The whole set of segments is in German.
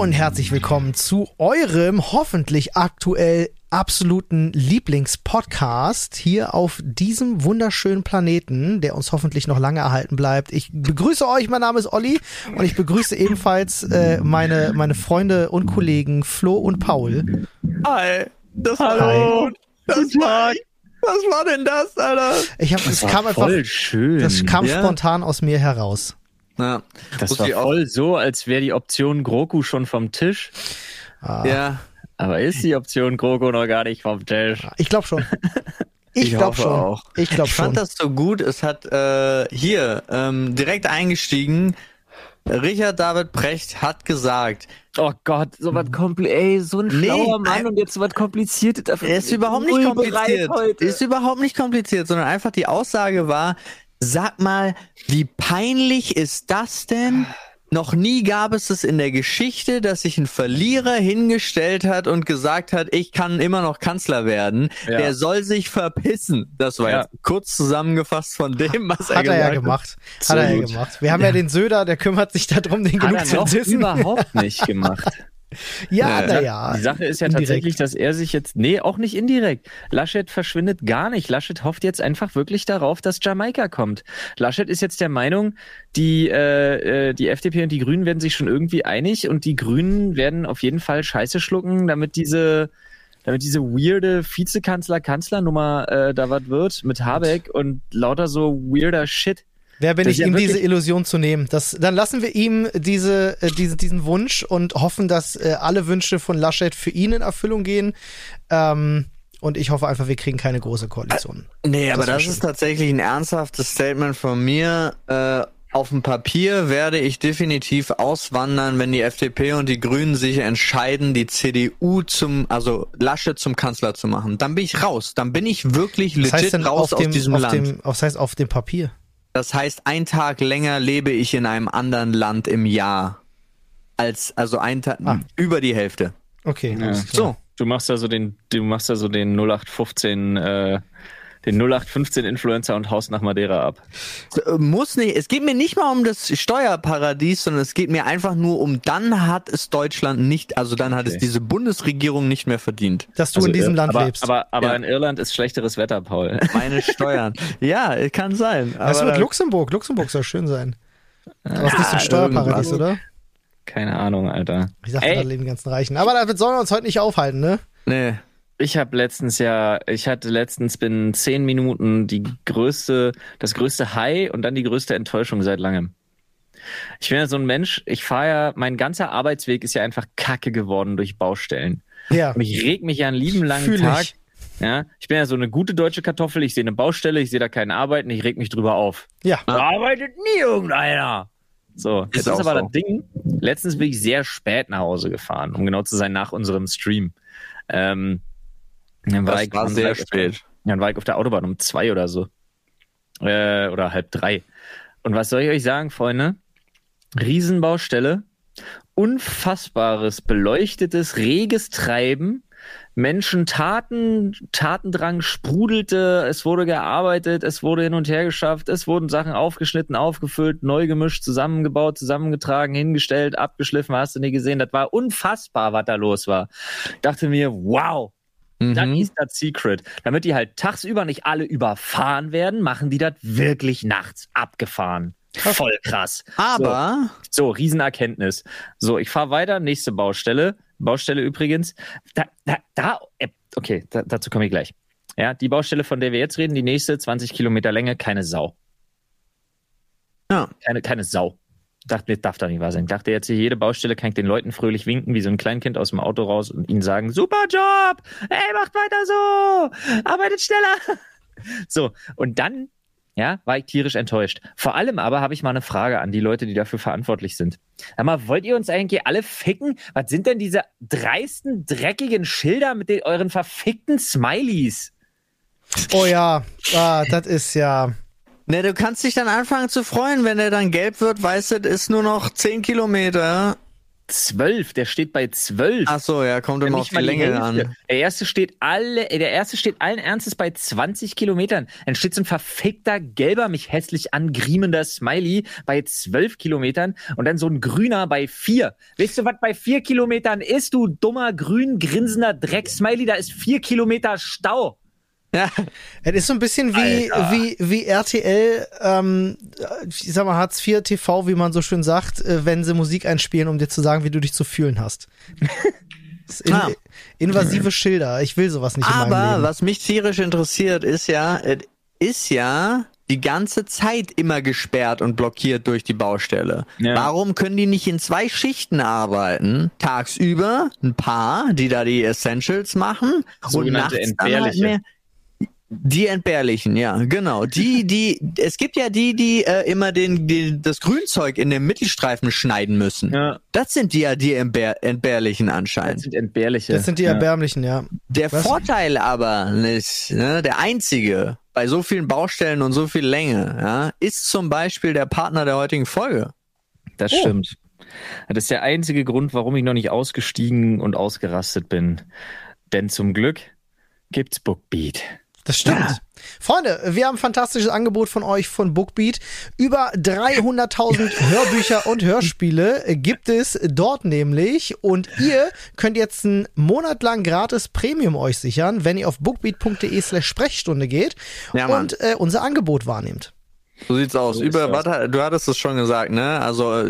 und herzlich willkommen zu eurem hoffentlich aktuell absoluten Lieblingspodcast hier auf diesem wunderschönen Planeten, der uns hoffentlich noch lange erhalten bleibt. Ich begrüße euch, mein Name ist Olli und ich begrüße ebenfalls äh, meine, meine Freunde und Kollegen Flo und Paul. Hi, das Hallo. Hi. Das war, was war denn das, Alter? Ich hab, das, das kam einfach, schön. das kam ja. spontan aus mir heraus. Ja, das war voll so, als wäre die Option Groku schon vom Tisch. Ah. Ja. Aber ist die Option Grogu noch gar nicht vom Tisch? Ich glaube schon. Ich, ich glaube schon. Auch. Ich, glaub ich fand schon. das so gut. Es hat äh, hier ähm, direkt eingestiegen. Richard David Precht hat gesagt. Oh Gott, so was kompliziert. Ey, so ein schlauer nee, Mann und jetzt so was kompliziertes. Er ist überhaupt nicht kompliziert. Ist überhaupt nicht kompliziert, sondern einfach die Aussage war, sag mal, wie peinlich ist das denn? Noch nie gab es es in der Geschichte, dass sich ein Verlierer hingestellt hat und gesagt hat, ich kann immer noch Kanzler werden. Ja. Der soll sich verpissen. Das war ja. jetzt kurz zusammengefasst von dem, was hat er, er ja gemacht. Hat so er ja gemacht. Wir haben ja. ja den Söder, der kümmert sich darum, den hat genug zu dissen. überhaupt nicht gemacht. Ja, naja. Die Sache ist ja indirekt. tatsächlich, dass er sich jetzt, nee, auch nicht indirekt. Laschet verschwindet gar nicht. Laschet hofft jetzt einfach wirklich darauf, dass Jamaika kommt. Laschet ist jetzt der Meinung, die, äh, äh die FDP und die Grünen werden sich schon irgendwie einig und die Grünen werden auf jeden Fall Scheiße schlucken, damit diese, damit diese weirde Vizekanzler-Kanzlernummer äh, da was wird mit Habeck und lauter so weirder Shit. Wer bin das ich, ihm diese Illusion zu nehmen? Das, dann lassen wir ihm diese, äh, diese, diesen Wunsch und hoffen, dass äh, alle Wünsche von Laschet für ihn in Erfüllung gehen. Ähm, und ich hoffe einfach, wir kriegen keine große Koalition. Äh, nee, das aber das schön. ist tatsächlich ein ernsthaftes Statement von mir. Äh, auf dem Papier werde ich definitiv auswandern, wenn die FDP und die Grünen sich entscheiden, die CDU zum, also Laschet zum Kanzler zu machen. Dann bin ich raus. Dann bin ich wirklich legit was heißt raus dem, aus diesem auf Land. Dem, was heißt auf dem Papier? Das heißt, ein Tag länger lebe ich in einem anderen Land im Jahr. Als, also ein Tag, ah. über die Hälfte. Okay. Ja. So. Du machst also den, du machst also den 0815, äh, den 0815 Influencer und haust nach Madeira ab. Äh, muss nicht. Es geht mir nicht mal um das Steuerparadies, sondern es geht mir einfach nur um, dann hat es Deutschland nicht, also dann hat okay. es diese Bundesregierung nicht mehr verdient. Dass du also, in diesem Land aber, lebst. Aber, aber ja. in Irland ist schlechteres Wetter, Paul. Meine Steuern. ja, kann sein. Was wird Luxemburg? Luxemburg soll schön sein. Aber ja, ist nicht so ein Steuerparadies, oder? Keine Ahnung, Alter. Ich dachte, da leben die ganzen Reichen. Aber damit sollen wir uns heute nicht aufhalten, ne? Nee. Ich habe letztens ja, ich hatte letztens binnen zehn Minuten die größte, das größte High und dann die größte Enttäuschung seit langem. Ich bin ja so ein Mensch, ich fahre ja, mein ganzer Arbeitsweg ist ja einfach kacke geworden durch Baustellen. Ja. Und ich reg mich ja einen lieben langen Fühl Tag. Ich. Ja, ich bin ja so eine gute deutsche Kartoffel, ich sehe eine Baustelle, ich sehe da keinen Arbeiten, ich reg mich drüber auf. Ja. Da arbeitet nie irgendeiner. So, jetzt ist, ist aber so. das Ding. Letztens bin ich sehr spät nach Hause gefahren, um genau zu sein, nach unserem Stream. Ähm, dann war das ich, war sehr spät. dann war ich auf der Autobahn um zwei oder so. Äh, oder halb drei. Und was soll ich euch sagen, Freunde? Riesenbaustelle, unfassbares, beleuchtetes, reges Treiben. Menschen taten, Tatendrang sprudelte, es wurde gearbeitet, es wurde hin und her geschafft, es wurden Sachen aufgeschnitten, aufgefüllt, neu gemischt, zusammengebaut, zusammengetragen, hingestellt, abgeschliffen, hast du nie gesehen. Das war unfassbar, was da los war. Ich dachte mir, wow, Mhm. Das ist das Secret. Damit die halt tagsüber nicht alle überfahren werden, machen die das wirklich nachts abgefahren. Voll krass. Aber. So, so Riesenerkenntnis. So, ich fahre weiter, nächste Baustelle. Baustelle übrigens. Da, da, da äh, okay, da, dazu komme ich gleich. Ja, die Baustelle, von der wir jetzt reden, die nächste, 20 Kilometer Länge, keine Sau. Ja. Keine, keine Sau. Dachte, darf da nicht wahr sein. Dachte jetzt, jede Baustelle kann ich den Leuten fröhlich winken, wie so ein Kleinkind aus dem Auto raus und ihnen sagen, super Job! Ey, macht weiter so! Arbeitet schneller! So, und dann, ja, war ich tierisch enttäuscht. Vor allem aber habe ich mal eine Frage an die Leute, die dafür verantwortlich sind. Sag mal, wollt ihr uns eigentlich alle ficken? Was sind denn diese dreisten, dreckigen Schilder mit den, euren verfickten Smileys? Oh ja, ah, das ist ja. Ne, du kannst dich dann anfangen zu freuen, wenn er dann gelb wird, weißt du, ist nur noch 10 Kilometer. 12, der steht bei 12. Ach so, ja, kommt immer auf die Länge die an. Der erste steht alle, der erste steht allen Ernstes bei 20 Kilometern. Dann steht so ein verfickter, gelber, mich hässlich angriemender Smiley bei 12 Kilometern und dann so ein grüner bei 4. Weißt du, was bei 4 Kilometern ist, du dummer, grün, grinsender Dreck-Smiley? Da ist 4 Kilometer Stau. Ja. Es ist so ein bisschen wie, wie, wie RTL, ähm, ich sag mal, Hartz IV TV, wie man so schön sagt, äh, wenn sie Musik einspielen, um dir zu sagen, wie du dich zu fühlen hast. In, ah. Invasive Schilder. Ich will sowas nicht Aber in meinem Leben. was mich tierisch interessiert, ist ja, ist ja die ganze Zeit immer gesperrt und blockiert durch die Baustelle. Ja. Warum können die nicht in zwei Schichten arbeiten? Tagsüber ein paar, die da die Essentials machen Sogenannte und nachts dann halt mehr die Entbehrlichen, ja, genau. Die, die, es gibt ja die, die äh, immer den, die, das Grünzeug in den Mittelstreifen schneiden müssen. Ja. Das sind die ja die Entbehr Entbehrlichen anscheinend. Das sind Entbehrliche. Das sind die ja. Erbärmlichen, ja. Der Was? Vorteil aber nicht, ne, der einzige bei so vielen Baustellen und so viel Länge, ja, ist zum Beispiel der Partner der heutigen Folge. Das oh. stimmt. Das ist der einzige Grund, warum ich noch nicht ausgestiegen und ausgerastet bin. Denn zum Glück gibt's Bookbeat. Das stimmt. Ja. Freunde, wir haben ein fantastisches Angebot von euch von Bookbeat. Über 300.000 Hörbücher und Hörspiele gibt es dort nämlich. Und ihr könnt jetzt einen Monat lang gratis Premium euch sichern, wenn ihr auf bookbeat.de slash Sprechstunde geht ja, und äh, unser Angebot wahrnehmt. So sieht's aus. So Über, warte, du hattest es schon gesagt, ne? Also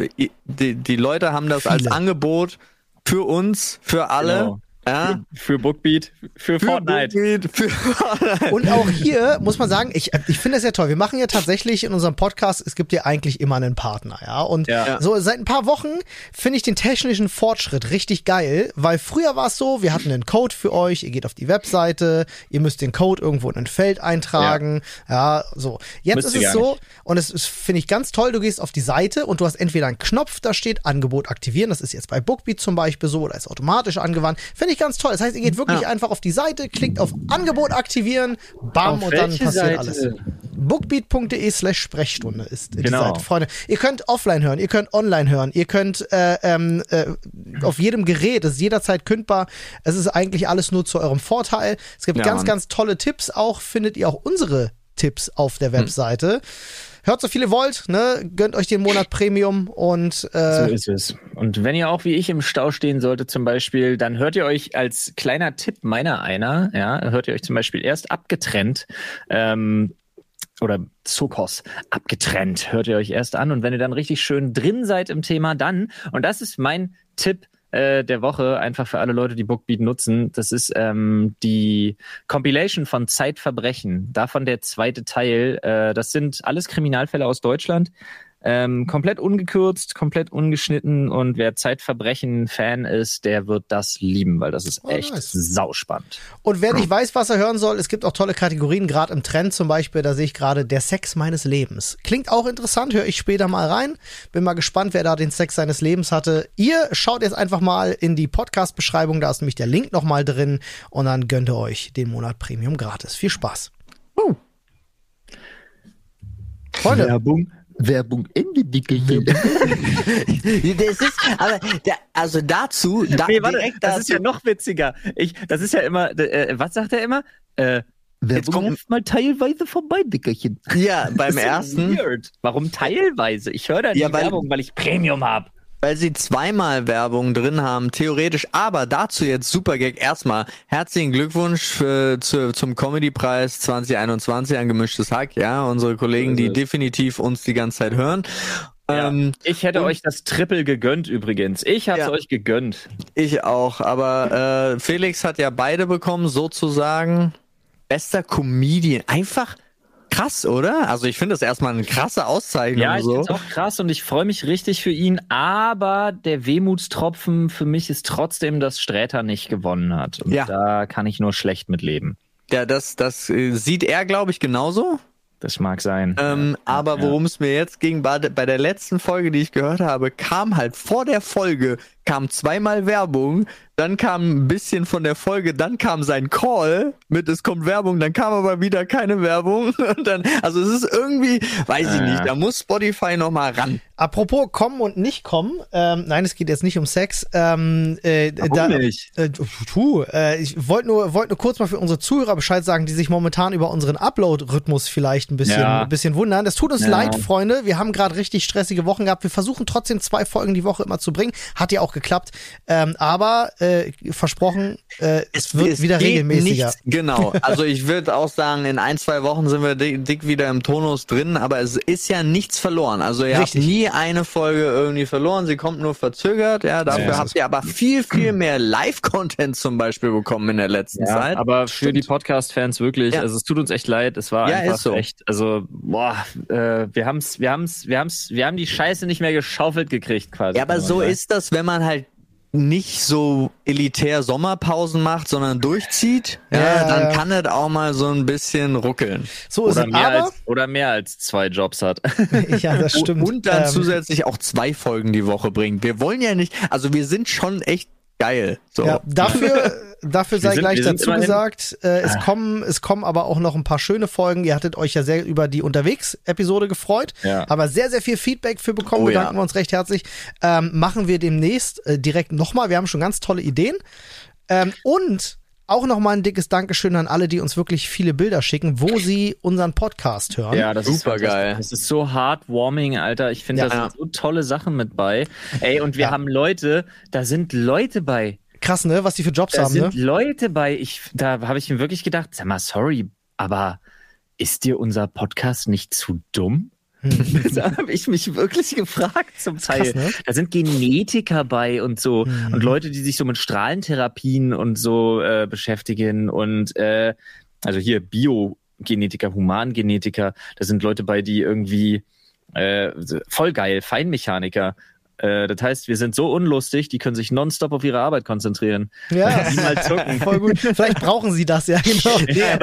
die, die Leute haben das Viele. als Angebot für uns, für alle. Genau. Ja. Für, Bookbeat, für, für Fortnite. Bookbeat, für Fortnite. Und auch hier muss man sagen, ich, ich finde es ja toll. Wir machen ja tatsächlich in unserem Podcast, es gibt ja eigentlich immer einen Partner, ja. Und ja. so seit ein paar Wochen finde ich den technischen Fortschritt richtig geil, weil früher war es so, wir hatten einen Code für euch, ihr geht auf die Webseite, ihr müsst den Code irgendwo in ein Feld eintragen, ja, ja so. Jetzt Müsst ist es so, nicht. und es ist, finde ich ganz toll, du gehst auf die Seite und du hast entweder einen Knopf, da steht Angebot aktivieren, das ist jetzt bei Bookbeat zum Beispiel so, oder ist automatisch angewandt. Finde ich ganz toll. Das heißt, ihr geht wirklich ja. einfach auf die Seite, klickt auf Angebot aktivieren, bam, auf und dann passiert Seite? alles. Bookbeat.de slash Sprechstunde ist genau. die Seite, Freunde. Ihr könnt offline hören, ihr könnt online hören, ihr könnt äh, ähm, äh, auf jedem Gerät, es ist jederzeit kündbar. Es ist eigentlich alles nur zu eurem Vorteil. Es gibt ja, ganz, Mann. ganz tolle Tipps. Auch findet ihr auch unsere Tipps auf der hm. Webseite. Hm. Hört so viele wollt, ne? Gönnt euch den Monat Premium und äh, so ist es. Und wenn ihr auch wie ich im Stau stehen solltet zum Beispiel, dann hört ihr euch als kleiner Tipp meiner einer, ja, hört ihr euch zum Beispiel erst abgetrennt ähm, oder Sokos abgetrennt, hört ihr euch erst an und wenn ihr dann richtig schön drin seid im Thema, dann und das ist mein Tipp äh, der Woche, einfach für alle Leute, die Bookbeat nutzen. Das ist ähm, die Compilation von Zeitverbrechen. Davon der zweite Teil. Äh, das sind alles Kriminalfälle aus Deutschland. Ähm, komplett ungekürzt, komplett ungeschnitten und wer Zeitverbrechen-Fan ist, der wird das lieben, weil das ist oh, echt nice. sauspannend. Und wer nicht weiß, was er hören soll, es gibt auch tolle Kategorien, gerade im Trend zum Beispiel, da sehe ich gerade der Sex meines Lebens. Klingt auch interessant, höre ich später mal rein. Bin mal gespannt, wer da den Sex seines Lebens hatte. Ihr schaut jetzt einfach mal in die Podcast-Beschreibung, da ist nämlich der Link nochmal drin und dann gönnt ihr euch den Monat Premium gratis. Viel Spaß. Uh. Freunde. Werbung Werbung Ende, Dickelchen. das ist, aber, da, also dazu, da, nee, warte, das dazu. ist ja noch witziger. Ich, das ist ja immer, äh, was sagt er immer? Äh, Jetzt kommt mal teilweise vorbei, Dickerchen. Ja, beim ersten. Weird. Warum teilweise? Ich höre da die ja, Werbung, weil ich Premium habe. Weil sie zweimal Werbung drin haben, theoretisch. Aber dazu jetzt super Gag. Erstmal herzlichen Glückwunsch für, zu, zum Comedy-Preis 2021 an Gemischtes Hack. Ja, unsere Kollegen, die definitiv uns die ganze Zeit hören. Ja, ähm, ich hätte euch das Triple gegönnt übrigens. Ich hab's ja, euch gegönnt. Ich auch, aber äh, Felix hat ja beide bekommen, sozusagen. Bester Comedian. Einfach krass, oder? Also ich finde das erstmal eine krasse Auszeichnung. Ja, ich so. finde auch krass und ich freue mich richtig für ihn. Aber der Wehmutstropfen für mich ist trotzdem, dass Sträter nicht gewonnen hat. Und ja. da kann ich nur schlecht mit leben. Ja, das, das äh, sieht er, glaube ich, genauso. Das mag sein. Ähm, ja. Aber worum es mir jetzt ging, bei der letzten Folge, die ich gehört habe, kam halt vor der Folge, kam zweimal Werbung, dann kam ein bisschen von der Folge, dann kam sein Call mit es kommt Werbung, dann kam aber wieder keine Werbung und dann, also es ist irgendwie, weiß ich nicht, da muss Spotify noch mal ran. Apropos kommen und nicht kommen, ähm, nein, es geht jetzt nicht um Sex. Ähm, äh, Warum da, nicht? Äh, tu, äh, ich wollte nur, wollte nur kurz mal für unsere Zuhörer Bescheid sagen, die sich momentan über unseren Upload-Rhythmus vielleicht ein bisschen, ja. ein bisschen wundern. Das tut uns ja. leid, Freunde. Wir haben gerade richtig stressige Wochen gehabt. Wir versuchen trotzdem zwei Folgen die Woche immer zu bringen. Hat ja auch geklappt. Ähm, aber äh, versprochen, äh, es, wird es wieder regelmäßiger. Nichts, genau. Also ich würde auch sagen, in ein, zwei Wochen sind wir dick, dick, wieder im Tonus drin, aber es ist ja nichts verloren. Also ihr richtig. habt nie eine Folge irgendwie verloren, sie kommt nur verzögert. Ja, dafür ja, habt ihr aber viel, viel mehr Live-Content zum Beispiel bekommen in der letzten ja, Zeit. Aber für Stimmt. die Podcast-Fans wirklich, ja. also es tut uns echt leid. Es war ja, einfach so. echt, also boah, äh, wir haben's, wir haben's, wir haben's, wir haben die Scheiße nicht mehr geschaufelt gekriegt quasi. Ja, aber so sagen. ist das, wenn man halt nicht so elitär Sommerpausen macht, sondern durchzieht, ja, ja dann ja. kann es auch mal so ein bisschen ruckeln. So ist oder es mehr aber, als, oder mehr als zwei Jobs hat. ja, das stimmt. Und dann ähm, zusätzlich auch zwei Folgen die Woche bringt. Wir wollen ja nicht, also wir sind schon echt geil. So. Ja, dafür, dafür sei sind, gleich dazu gesagt, äh, es ah. kommen, es kommen aber auch noch ein paar schöne Folgen. Ihr hattet euch ja sehr über die Unterwegs-Episode gefreut, ja. aber sehr, sehr viel Feedback für bekommen. Oh, Bedanken ja. wir uns recht herzlich. Ähm, machen wir demnächst äh, direkt nochmal. Wir haben schon ganz tolle Ideen. Ähm, und auch nochmal ein dickes Dankeschön an alle, die uns wirklich viele Bilder schicken, wo sie unseren Podcast hören. Ja, das super ist geil. Das ist so heartwarming, Alter. Ich finde, ja, da sind so tolle Sachen mit bei. Ey, und wir ja. haben Leute, da sind Leute bei. Krass, ne? Was die für Jobs da haben, ne? Da sind Leute bei. Ich, da habe ich mir wirklich gedacht, sag mal, sorry, aber ist dir unser Podcast nicht zu dumm? da habe ich mich wirklich gefragt zum Teil. Krass, ne? Da sind Genetiker bei und so mhm. und Leute, die sich so mit Strahlentherapien und so äh, beschäftigen und äh, also hier Biogenetiker, Humangenetiker, da sind Leute bei, die irgendwie äh, voll geil, Feinmechaniker, äh, das heißt, wir sind so unlustig, die können sich nonstop auf ihre Arbeit konzentrieren. Ja, voll gut. Vielleicht brauchen sie das ja, genau. ja,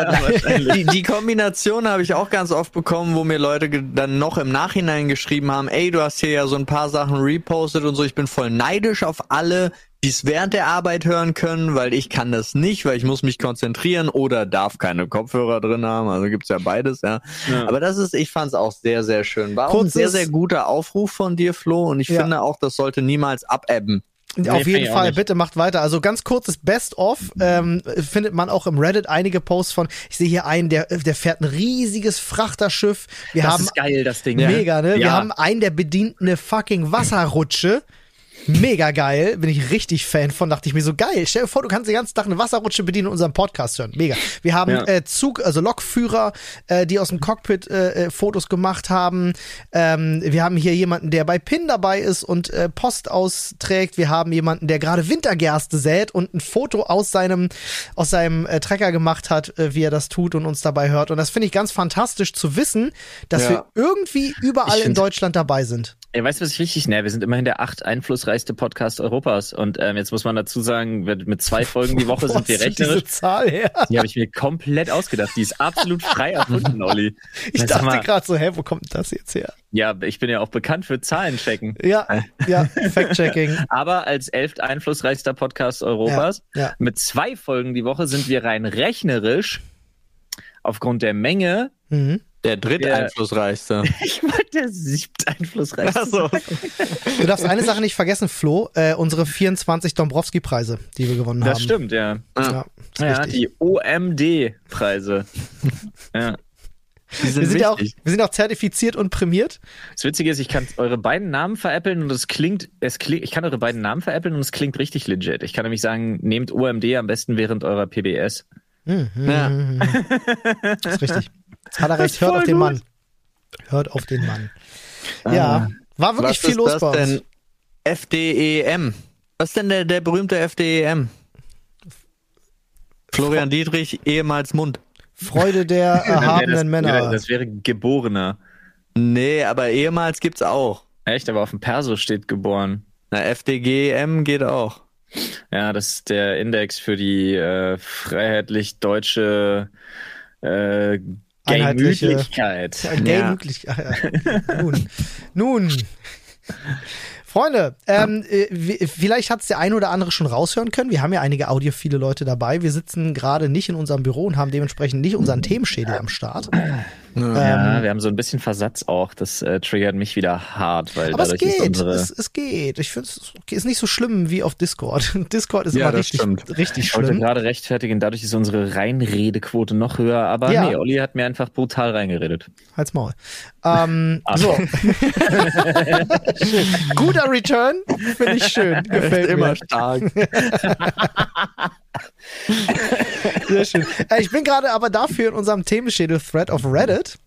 die, die Kombination habe ich auch ganz oft bekommen, wo mir Leute dann noch im Nachhinein geschrieben haben, ey, du hast hier ja so ein paar Sachen repostet und so, ich bin voll neidisch auf alle, die es während der Arbeit hören können, weil ich kann das nicht, weil ich muss mich konzentrieren oder darf keine Kopfhörer drin haben. Also gibt's ja beides, ja. ja. Aber das ist, ich fand es auch sehr, sehr schön. War auch ein sehr, sehr guter Aufruf von dir, Flo. Und ich ja. finde auch, das sollte niemals abebben. Auf jeden Fall, bitte macht weiter. Also ganz kurzes Best-of ähm, findet man auch im Reddit einige Posts von. Ich sehe hier einen, der, der fährt ein riesiges Frachterschiff. Wir das haben, ist geil, das Ding. Mega, ne? Ja. Wir haben einen, der bedient eine fucking Wasserrutsche. Mega geil, bin ich richtig Fan von, dachte ich mir so geil. Stell dir vor, du kannst den ganzen Tag eine Wasserrutsche bedienen und unseren Podcast hören. Mega. Wir haben ja. äh, Zug, also Lokführer, äh, die aus dem Cockpit äh, äh, Fotos gemacht haben. Ähm, wir haben hier jemanden, der bei PIN dabei ist und äh, Post austrägt. Wir haben jemanden, der gerade Wintergerste sät und ein Foto aus seinem aus seinem äh, Trecker gemacht hat, äh, wie er das tut und uns dabei hört. Und das finde ich ganz fantastisch zu wissen, dass ja. wir irgendwie überall in Deutschland dabei sind. Ey, weißt du, was ich richtig nerv? Wir sind immerhin der acht einflussreichste Podcast Europas. Und ähm, jetzt muss man dazu sagen, mit zwei Folgen die Woche sind wir rechnerisch. Diese Zahl her? Die habe ich mir komplett ausgedacht. Die ist absolut frei erfunden, Olli. Ich dachte gerade so, hä, wo kommt das jetzt her? Ja, ich bin ja auch bekannt für Zahlenchecken. Ja, ja, Fact-Checking. Aber als elft einflussreichster Podcast Europas ja, ja. mit zwei Folgen die Woche sind wir rein rechnerisch aufgrund der Menge mhm. Der dritteinflussreichste. ich wollte der siebteinflussreichste. Also. Du darfst eine Sache nicht vergessen, Flo, äh, unsere 24 Dombrowski-Preise, die wir gewonnen das haben. Das stimmt, ja. Ja, ja die OMD-Preise. ja. Wir sind, auch, wir sind auch zertifiziert und prämiert. Das Witzige ist, ich kann eure beiden Namen veräppeln und es klingt, es klingt, ich kann eure beiden Namen veräppeln und es klingt richtig legit. Ich kann nämlich sagen, nehmt OMD am besten während eurer PBS. Mhm. Ja. Das ist richtig. Jetzt hat er recht, hört auf den Mann. Hört auf den Mann. Ja, war wirklich Was viel los bei uns. Denn FDEM. Was ist denn der, der berühmte FDEM? Florian Dietrich, ehemals Mund. Freude der erhabenen das, Männer. Das wäre geborener. Nee, aber ehemals gibt's auch. Echt, aber auf dem Perso steht geboren. Na, FDGM geht auch. Ja, das ist der Index für die äh, freiheitlich deutsche äh, Gemütlichkeit. Gemütlichkeit. Ja. Nun. Nun. Freunde, ähm, äh, vielleicht hat es der eine oder andere schon raushören können. Wir haben ja einige audiophile Leute dabei. Wir sitzen gerade nicht in unserem Büro und haben dementsprechend nicht unseren Themenschädel am Start. Ja, ähm, wir haben so ein bisschen Versatz auch. Das äh, triggert mich wieder hart, weil aber dadurch es geht, ist unsere es, es geht. Ich finde es ist nicht so schlimm wie auf Discord. Discord ist ja, immer richtig, richtig ich wollte schlimm. gerade rechtfertigen, dadurch ist unsere Reinredequote noch höher. Aber ja. nee, Olli hat mir einfach brutal reingeredet. Halt's Maul. Ähm, so. Guter Return, finde ich schön. Gefällt immer stark. Sehr schön. Äh, ich bin gerade aber dafür in unserem Themenschädel-Thread auf Reddit.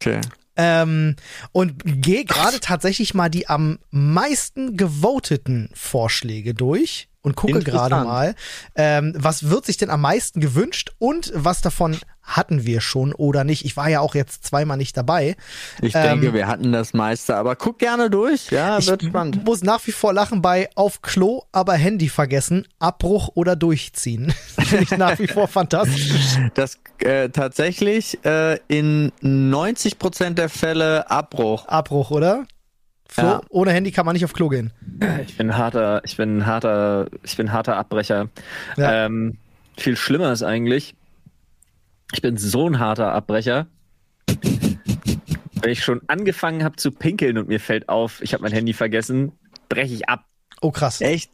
Okay. Ähm, und gehe gerade tatsächlich mal die am meisten gevoteten Vorschläge durch und gucke gerade mal, ähm, was wird sich denn am meisten gewünscht und was davon hatten wir schon oder nicht. Ich war ja auch jetzt zweimal nicht dabei. Ich ähm, denke, wir hatten das meiste, aber guck gerne durch. Ja, wird spannend. Ich muss nach wie vor lachen bei auf Klo, aber Handy vergessen, Abbruch oder durchziehen. Finde ich nach wie vor fantastisch. Das äh, tatsächlich äh, in 90 Prozent der Fälle Abbruch. Abbruch, oder? Flo, ja. ohne Handy kann man nicht auf Klo gehen. Ich bin harter, ich bin harter, ich bin harter Abbrecher. Ja. Ähm, viel schlimmer ist eigentlich, ich bin so ein harter Abbrecher. Wenn ich schon angefangen habe zu pinkeln und mir fällt auf, ich habe mein Handy vergessen, breche ich ab. Oh krass. Echt?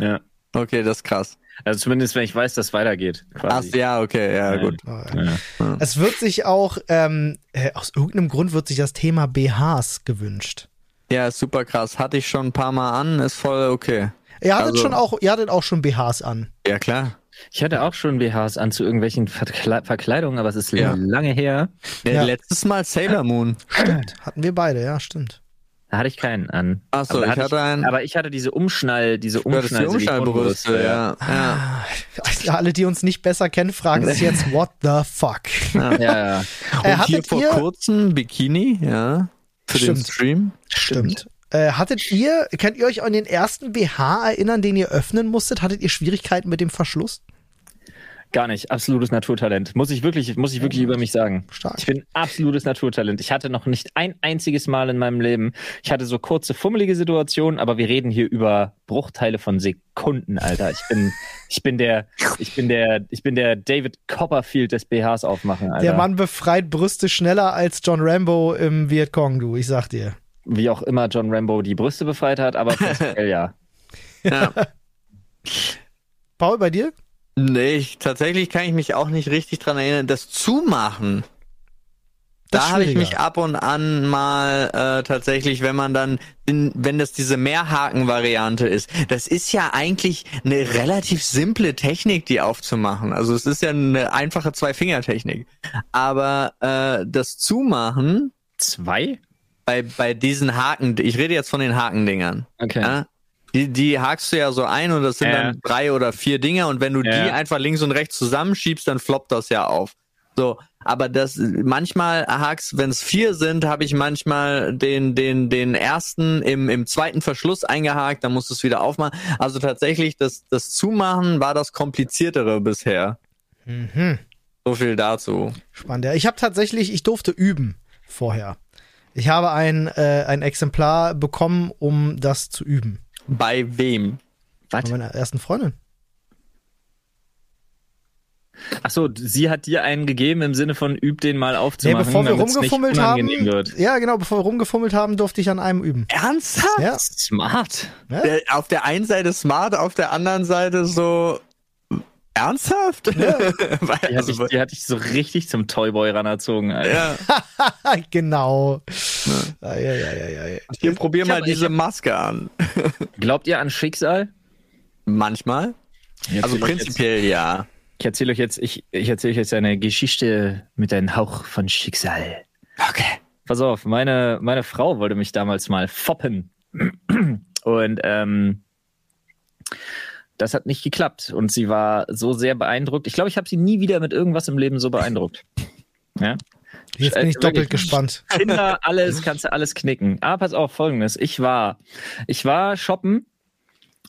Ja. Okay, das ist krass. Also zumindest, wenn ich weiß, dass es weitergeht. Quasi. Ach ja, okay, ja, ja. gut. Ja. Es wird sich auch, ähm, äh, aus irgendeinem Grund wird sich das Thema BHs gewünscht. Ja, super krass. Hatte ich schon ein paar Mal an, ist voll okay. Ihr hattet also, schon auch, ihr hattet auch schon BHs an. Ja, klar. Ich hatte auch schon BHs an zu irgendwelchen Verkle Verkleidungen, aber es ist ja. lange her. Ja. Letztes Mal Sailor Moon. Stimmt, hatten wir beide, ja, stimmt. Da hatte ich keinen an. Achso, ich hatte, ich, einen. Aber ich hatte diese Umschnall, diese Umschnall, die Umschnallbrüste, ja. ja. ja. Alle, die uns nicht besser kennen, fragen sich jetzt, what the fuck? Ja, ja. ja. Äh, Und hier vor kurzem Bikini, ja. Für Stimmt. den Stream. Stimmt. Äh, hattet ihr, könnt ihr euch an den ersten BH erinnern, den ihr öffnen musstet? Hattet ihr Schwierigkeiten mit dem Verschluss? Gar nicht. Absolutes Naturtalent. Muss ich wirklich, muss ich wirklich über mich sagen. Stark. Ich bin absolutes Naturtalent. Ich hatte noch nicht ein einziges Mal in meinem Leben. Ich hatte so kurze, fummelige Situationen, aber wir reden hier über Bruchteile von Sekunden, Alter. Ich bin, ich bin der, ich bin der, ich bin der David Copperfield des BHs aufmachen, Alter. Der Mann befreit Brüste schneller als John Rambo im Vietcong, du. Ich sag dir. Wie auch immer John Rambo die Brüste befreit hat, aber ja. ja. Paul, bei dir? Nee, ich, tatsächlich kann ich mich auch nicht richtig dran erinnern. Das Zumachen, das da habe ich mich ab und an mal äh, tatsächlich, wenn man dann, wenn das diese Mehrhaken-Variante ist, das ist ja eigentlich eine relativ simple Technik, die aufzumachen. Also es ist ja eine einfache Zwei-Finger-Technik. Aber äh, das Zumachen. Zwei? Bei, bei diesen Haken, ich rede jetzt von den Hakendingern. Okay. Ja? Die, die hakst du ja so ein und das sind ja. dann drei oder vier Dinger und wenn du ja. die einfach links und rechts zusammenschiebst, dann floppt das ja auf. So, aber das manchmal hakst, wenn es vier sind, habe ich manchmal den den den ersten im im zweiten Verschluss eingehakt, dann musst du es wieder aufmachen. Also tatsächlich das das Zumachen war das kompliziertere bisher. Mhm. So viel dazu. Spannend. Ja, ich habe tatsächlich, ich durfte üben vorher. Ich habe ein äh, ein Exemplar bekommen, um das zu üben. Bei wem? Was? Bei meiner ersten Freundin. Ach so, sie hat dir einen gegeben im Sinne von üb den mal aufzumachen, nee, bevor wir rumgefummelt haben. Wird. Ja, genau, bevor wir rumgefummelt haben, durfte ich an einem üben. Ernsthaft? Ja. Smart. Ja? Der, auf der einen Seite smart, auf der anderen Seite so Ernsthaft? Ja. die, hatte ich, die hatte ich so richtig zum Toyboy ranerzogen, Alter. Ja. genau. Ja. Ja, ja, ja, ja. Hier, probier mal hab, diese Maske an. Glaubt ihr an Schicksal? Manchmal. Also prinzipiell jetzt, ja. Ich erzähle euch jetzt, ich, ich erzähle euch jetzt eine Geschichte mit einem Hauch von Schicksal. Okay. Pass auf, meine, meine Frau wollte mich damals mal foppen. Und ähm, das hat nicht geklappt. Und sie war so sehr beeindruckt. Ich glaube, ich habe sie nie wieder mit irgendwas im Leben so beeindruckt. Ja? Jetzt bin ich äh, doppelt gespannt. Kinder, alles, kannst du alles knicken. Aber pass auf, folgendes. Ich war, ich war shoppen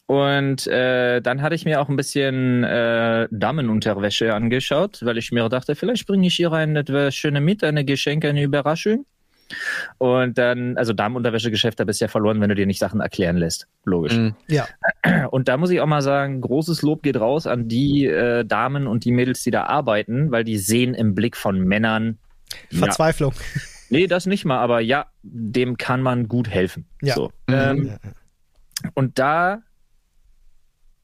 und äh, dann hatte ich mir auch ein bisschen äh, Damenunterwäsche angeschaut, weil ich mir dachte, vielleicht bringe ich ihr eine etwas schöne mit, eine Geschenk, eine Überraschung. Und dann, also Damenunterwäschegeschäft, da bist du ja verloren, wenn du dir nicht Sachen erklären lässt. Logisch. Mhm. Ja. Und da muss ich auch mal sagen, großes Lob geht raus an die äh, Damen und die Mädels, die da arbeiten, weil die sehen im Blick von Männern Verzweiflung. Ja. Nee, das nicht mal, aber ja, dem kann man gut helfen. Ja. So. Mhm. Ähm, und da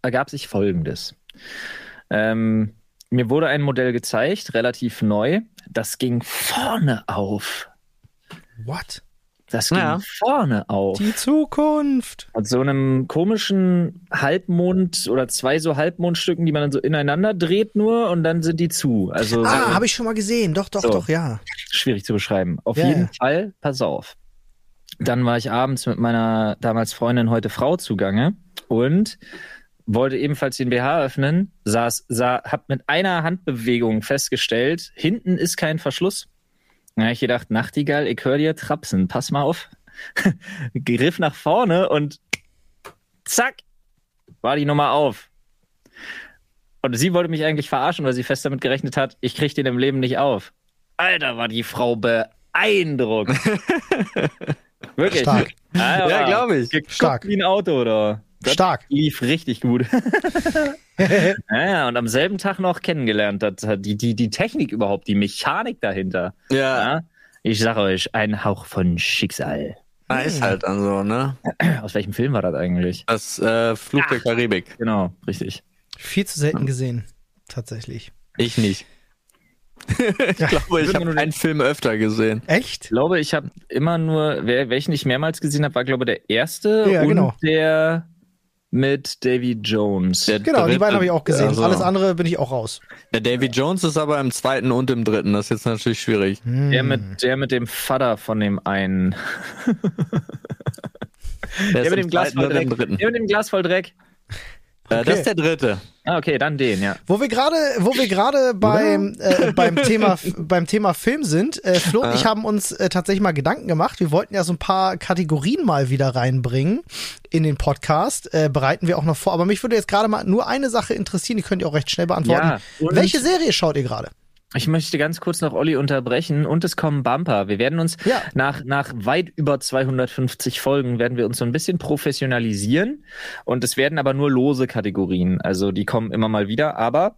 ergab sich Folgendes. Ähm, mir wurde ein Modell gezeigt, relativ neu. Das ging vorne auf. What? Das ging ja. vorne auf. Die Zukunft. Mit so einem komischen Halbmond oder zwei so Halbmondstücken, die man dann so ineinander dreht nur und dann sind die zu. Also ah, habe ich schon mal gesehen. Doch, doch, so. doch, ja. Schwierig zu beschreiben. Auf ja, jeden. Fall, pass auf. Dann war ich abends mit meiner damals Freundin, heute Frau zugange und wollte ebenfalls den BH öffnen, saß, sah, hab mit einer Handbewegung festgestellt, hinten ist kein Verschluss. Habe ich gedacht, Nachtigall, ich höre dir trapsen, pass mal auf. Griff nach vorne und zack, war die Nummer auf. Und sie wollte mich eigentlich verarschen, weil sie fest damit gerechnet hat, ich krieg den im Leben nicht auf. Alter, war die Frau beeindruckt. Wirklich. Stark. Ja, ja glaube ich. Stark. Wie ein Auto, oder? Das Stark. Lief richtig gut. ja, und am selben Tag noch kennengelernt, das, die, die, die Technik überhaupt, die Mechanik dahinter. Ja. ja ich sag euch, ein Hauch von Schicksal. Ah, ist halt dann so, ne? Aus welchem Film war das eigentlich? Das äh, Flug Ach, der Karibik. Genau, richtig. Viel zu selten gesehen, tatsächlich. Ich nicht. ich glaube, ich habe einen Film öfter gesehen. Echt? Ich glaube, ich habe immer nur, welchen ich mehrmals gesehen habe, war glaube ich der erste ja, und genau. der mit Davy Jones. Der genau, dritte, die beiden habe ich auch gesehen. Also, Alles andere bin ich auch raus. Der Davy Jones ist aber im zweiten und im dritten. Das ist jetzt natürlich schwierig. Hm. Der, mit, der mit dem Vater von dem einen. der, der mit dem Glas voll Dreck. Der mit dem Glas voll Dreck. Okay. Das ist der dritte. Ah, okay, dann den, ja. Wo wir gerade, wo wir gerade beim äh, beim Thema beim Thema Film sind, äh, Flo und ah. ich haben uns äh, tatsächlich mal Gedanken gemacht. Wir wollten ja so ein paar Kategorien mal wieder reinbringen in den Podcast. Äh, bereiten wir auch noch vor. Aber mich würde jetzt gerade mal nur eine Sache interessieren. Die könnt ihr auch recht schnell beantworten. Ja, Welche Serie schaut ihr gerade? Ich möchte ganz kurz noch Olli unterbrechen und es kommen Bumper. Wir werden uns ja. nach, nach weit über 250 Folgen werden wir uns so ein bisschen professionalisieren und es werden aber nur lose Kategorien. Also die kommen immer mal wieder, aber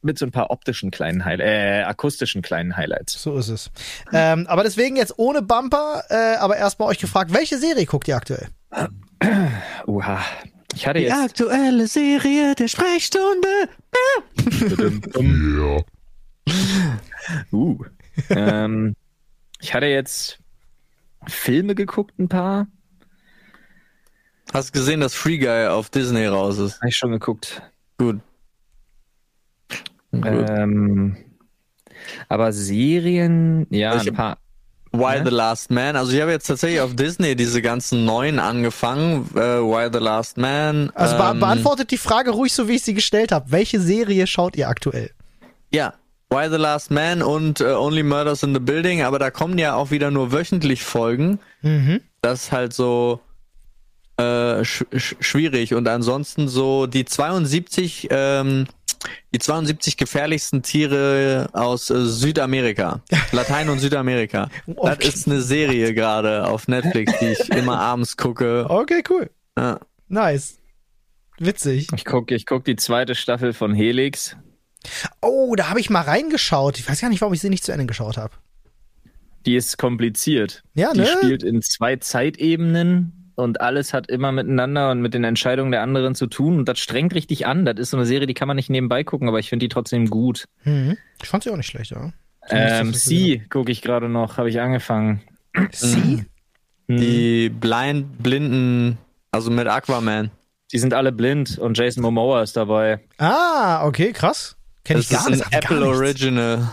mit so ein paar optischen kleinen Highlights, äh, akustischen kleinen Highlights. So ist es. Ähm, aber deswegen jetzt ohne Bumper, äh, aber erstmal euch gefragt, welche Serie guckt ihr aktuell? Uha. Ich hatte Die jetzt aktuelle Serie der Sprechstunde. ja. uh. ähm, ich hatte jetzt Filme geguckt, ein paar. Hast gesehen, dass Free Guy auf Disney raus ist? Habe ich schon geguckt. Gut. Gut. Ähm, aber Serien, ja, also ein paar. Why the Last Man. Also ich habe jetzt tatsächlich auf Disney diese ganzen neuen angefangen. Äh, Why the Last Man. Also ähm, beantwortet die Frage ruhig so, wie ich sie gestellt habe. Welche Serie schaut ihr aktuell? Ja, Why the Last Man und uh, Only Murders in the Building, aber da kommen ja auch wieder nur wöchentlich Folgen. Mhm. Das ist halt so äh, sch schwierig. Und ansonsten so die 72, ähm, die 72 gefährlichsten Tiere aus äh, Südamerika. Latein- und Südamerika. Okay. Das ist eine Serie gerade auf Netflix, die ich immer abends gucke. Okay, cool. Ja. Nice. Witzig. Ich gucke ich guck die zweite Staffel von Helix. Oh, da habe ich mal reingeschaut. Ich weiß gar nicht, warum ich sie nicht zu Ende geschaut habe. Die ist kompliziert. Ja, ne? Die spielt in zwei Zeitebenen und alles hat immer miteinander und mit den Entscheidungen der anderen zu tun und das strengt richtig an. Das ist so eine Serie, die kann man nicht nebenbei gucken, aber ich finde die trotzdem gut. Mhm. Ich fand sie auch nicht schlecht, ja. Ähm, sie gucke ich gerade noch, habe ich angefangen. Sie? Mhm. Die blind, blinden, also mit Aquaman. Die sind alle blind und Jason Momoa ist dabei. Ah, okay, krass. Kenn ich gar nicht. Das ist ein Apple Original.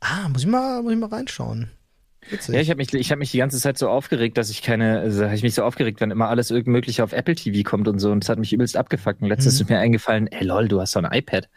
Ah, muss ich mal, muss ich mal reinschauen. Witzig. Ja, ich habe mich, ich habe mich die ganze Zeit so aufgeregt, dass ich keine, also habe ich mich so aufgeregt, wenn immer alles irgend mögliche auf Apple TV kommt und so. Und es hat mich übelst abgefuckt. Und letztens mhm. ist mir eingefallen, ey lol, du hast so ein iPad.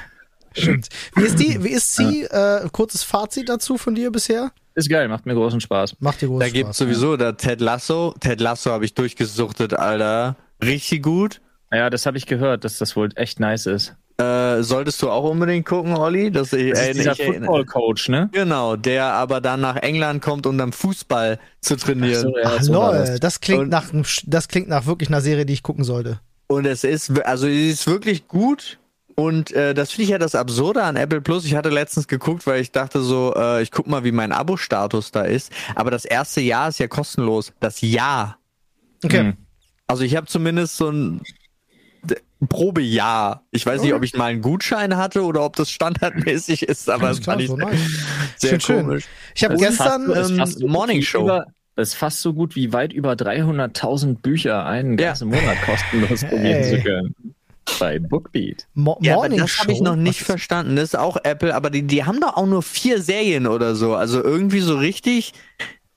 Stimmt. Wie ist die, wie ist sie? Äh, kurzes Fazit dazu von dir bisher? Ist geil, macht mir großen Spaß. Macht dir großen da Spaß. Da gibt's sowieso, ja. da Ted Lasso, Ted Lasso habe ich durchgesuchtet, Alter. Richtig gut. Ja, das habe ich gehört, dass das wohl echt nice ist. Äh, solltest du auch unbedingt gucken, Olli. Das, das ist äh, dieser Football-Coach, ne? Genau, der aber dann nach England kommt, um dann Fußball zu trainieren. So, ja, Ach, so lol, das. das klingt nach das klingt nach wirklich einer Serie, die ich gucken sollte. Und es ist, also es ist wirklich gut. Und äh, das finde ich ja das Absurde an Apple Plus. Ich hatte letztens geguckt, weil ich dachte so, äh, ich guck mal, wie mein Abo-Status da ist. Aber das erste Jahr ist ja kostenlos. Das Jahr. Okay. Hm. Also ich habe zumindest so ein Probejahr. Ich weiß nicht, ob ich mal einen Gutschein hatte oder ob das standardmäßig ist, aber das fand ich so nice. sehr schön, komisch. Ich habe gestern fast, ähm, Morning Show. Über, ist fast so gut wie weit über 300.000 Bücher einen ganzen ja. Monat kostenlos probieren zu können. Bei Bookbeat. Mo ja, aber das habe ich noch nicht Was? verstanden. Das ist auch Apple, aber die, die haben doch auch nur vier Serien oder so. Also irgendwie so richtig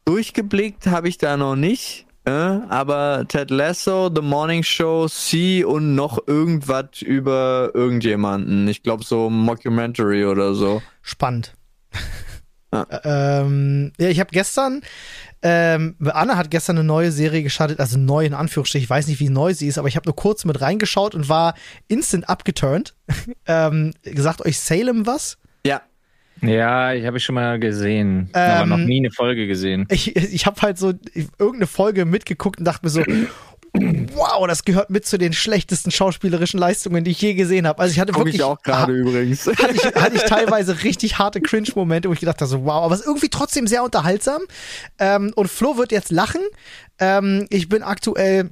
durchgeblickt habe ich da noch nicht. Äh, aber Ted Lasso, The Morning Show, C und noch irgendwas über irgendjemanden. Ich glaube so Mockumentary oder so. Spannend. Ja, ähm, ja ich habe gestern ähm, Anna hat gestern eine neue Serie gestartet, also neu in Anführungsstrichen. Ich weiß nicht, wie neu sie ist, aber ich habe nur kurz mit reingeschaut und war instant abgeturnt. ähm, gesagt euch Salem was? Ja. Ich habe ich schon mal gesehen, ähm, aber noch nie eine Folge gesehen. Ich, ich habe halt so irgendeine Folge mitgeguckt und dachte mir so, wow, das gehört mit zu den schlechtesten schauspielerischen Leistungen, die ich je gesehen habe. Also ich hatte Guck wirklich ich auch gerade übrigens. Hatte ich, hatte ich teilweise richtig harte Cringe-Momente, wo ich gedacht habe, so, wow, aber es ist irgendwie trotzdem sehr unterhaltsam. Ähm, und Flo wird jetzt lachen. Ähm, ich bin aktuell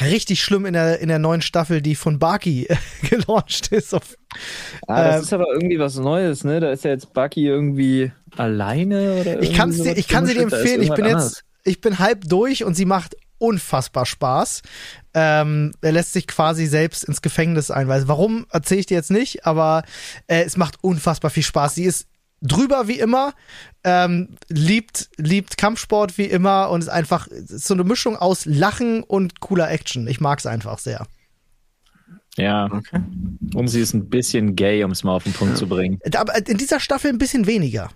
richtig schlimm in der, in der neuen Staffel, die von Baki gelauncht ist. Auf, ah, das ähm, ist aber irgendwie was Neues, ne? Da ist ja jetzt Baki irgendwie alleine oder Ich, kann's dir, ich kann sie dir empfehlen. Ich bin jetzt, ich bin halb durch und sie macht unfassbar Spaß. Ähm, er lässt sich quasi selbst ins Gefängnis einweisen. Warum erzähle ich dir jetzt nicht, aber äh, es macht unfassbar viel Spaß. Sie ist drüber wie immer, ähm, liebt, liebt Kampfsport wie immer und ist einfach so eine Mischung aus Lachen und cooler Action. Ich mag es einfach sehr. Ja. Okay. Und sie ist ein bisschen gay, um es mal auf den Punkt zu bringen. Aber in dieser Staffel ein bisschen weniger.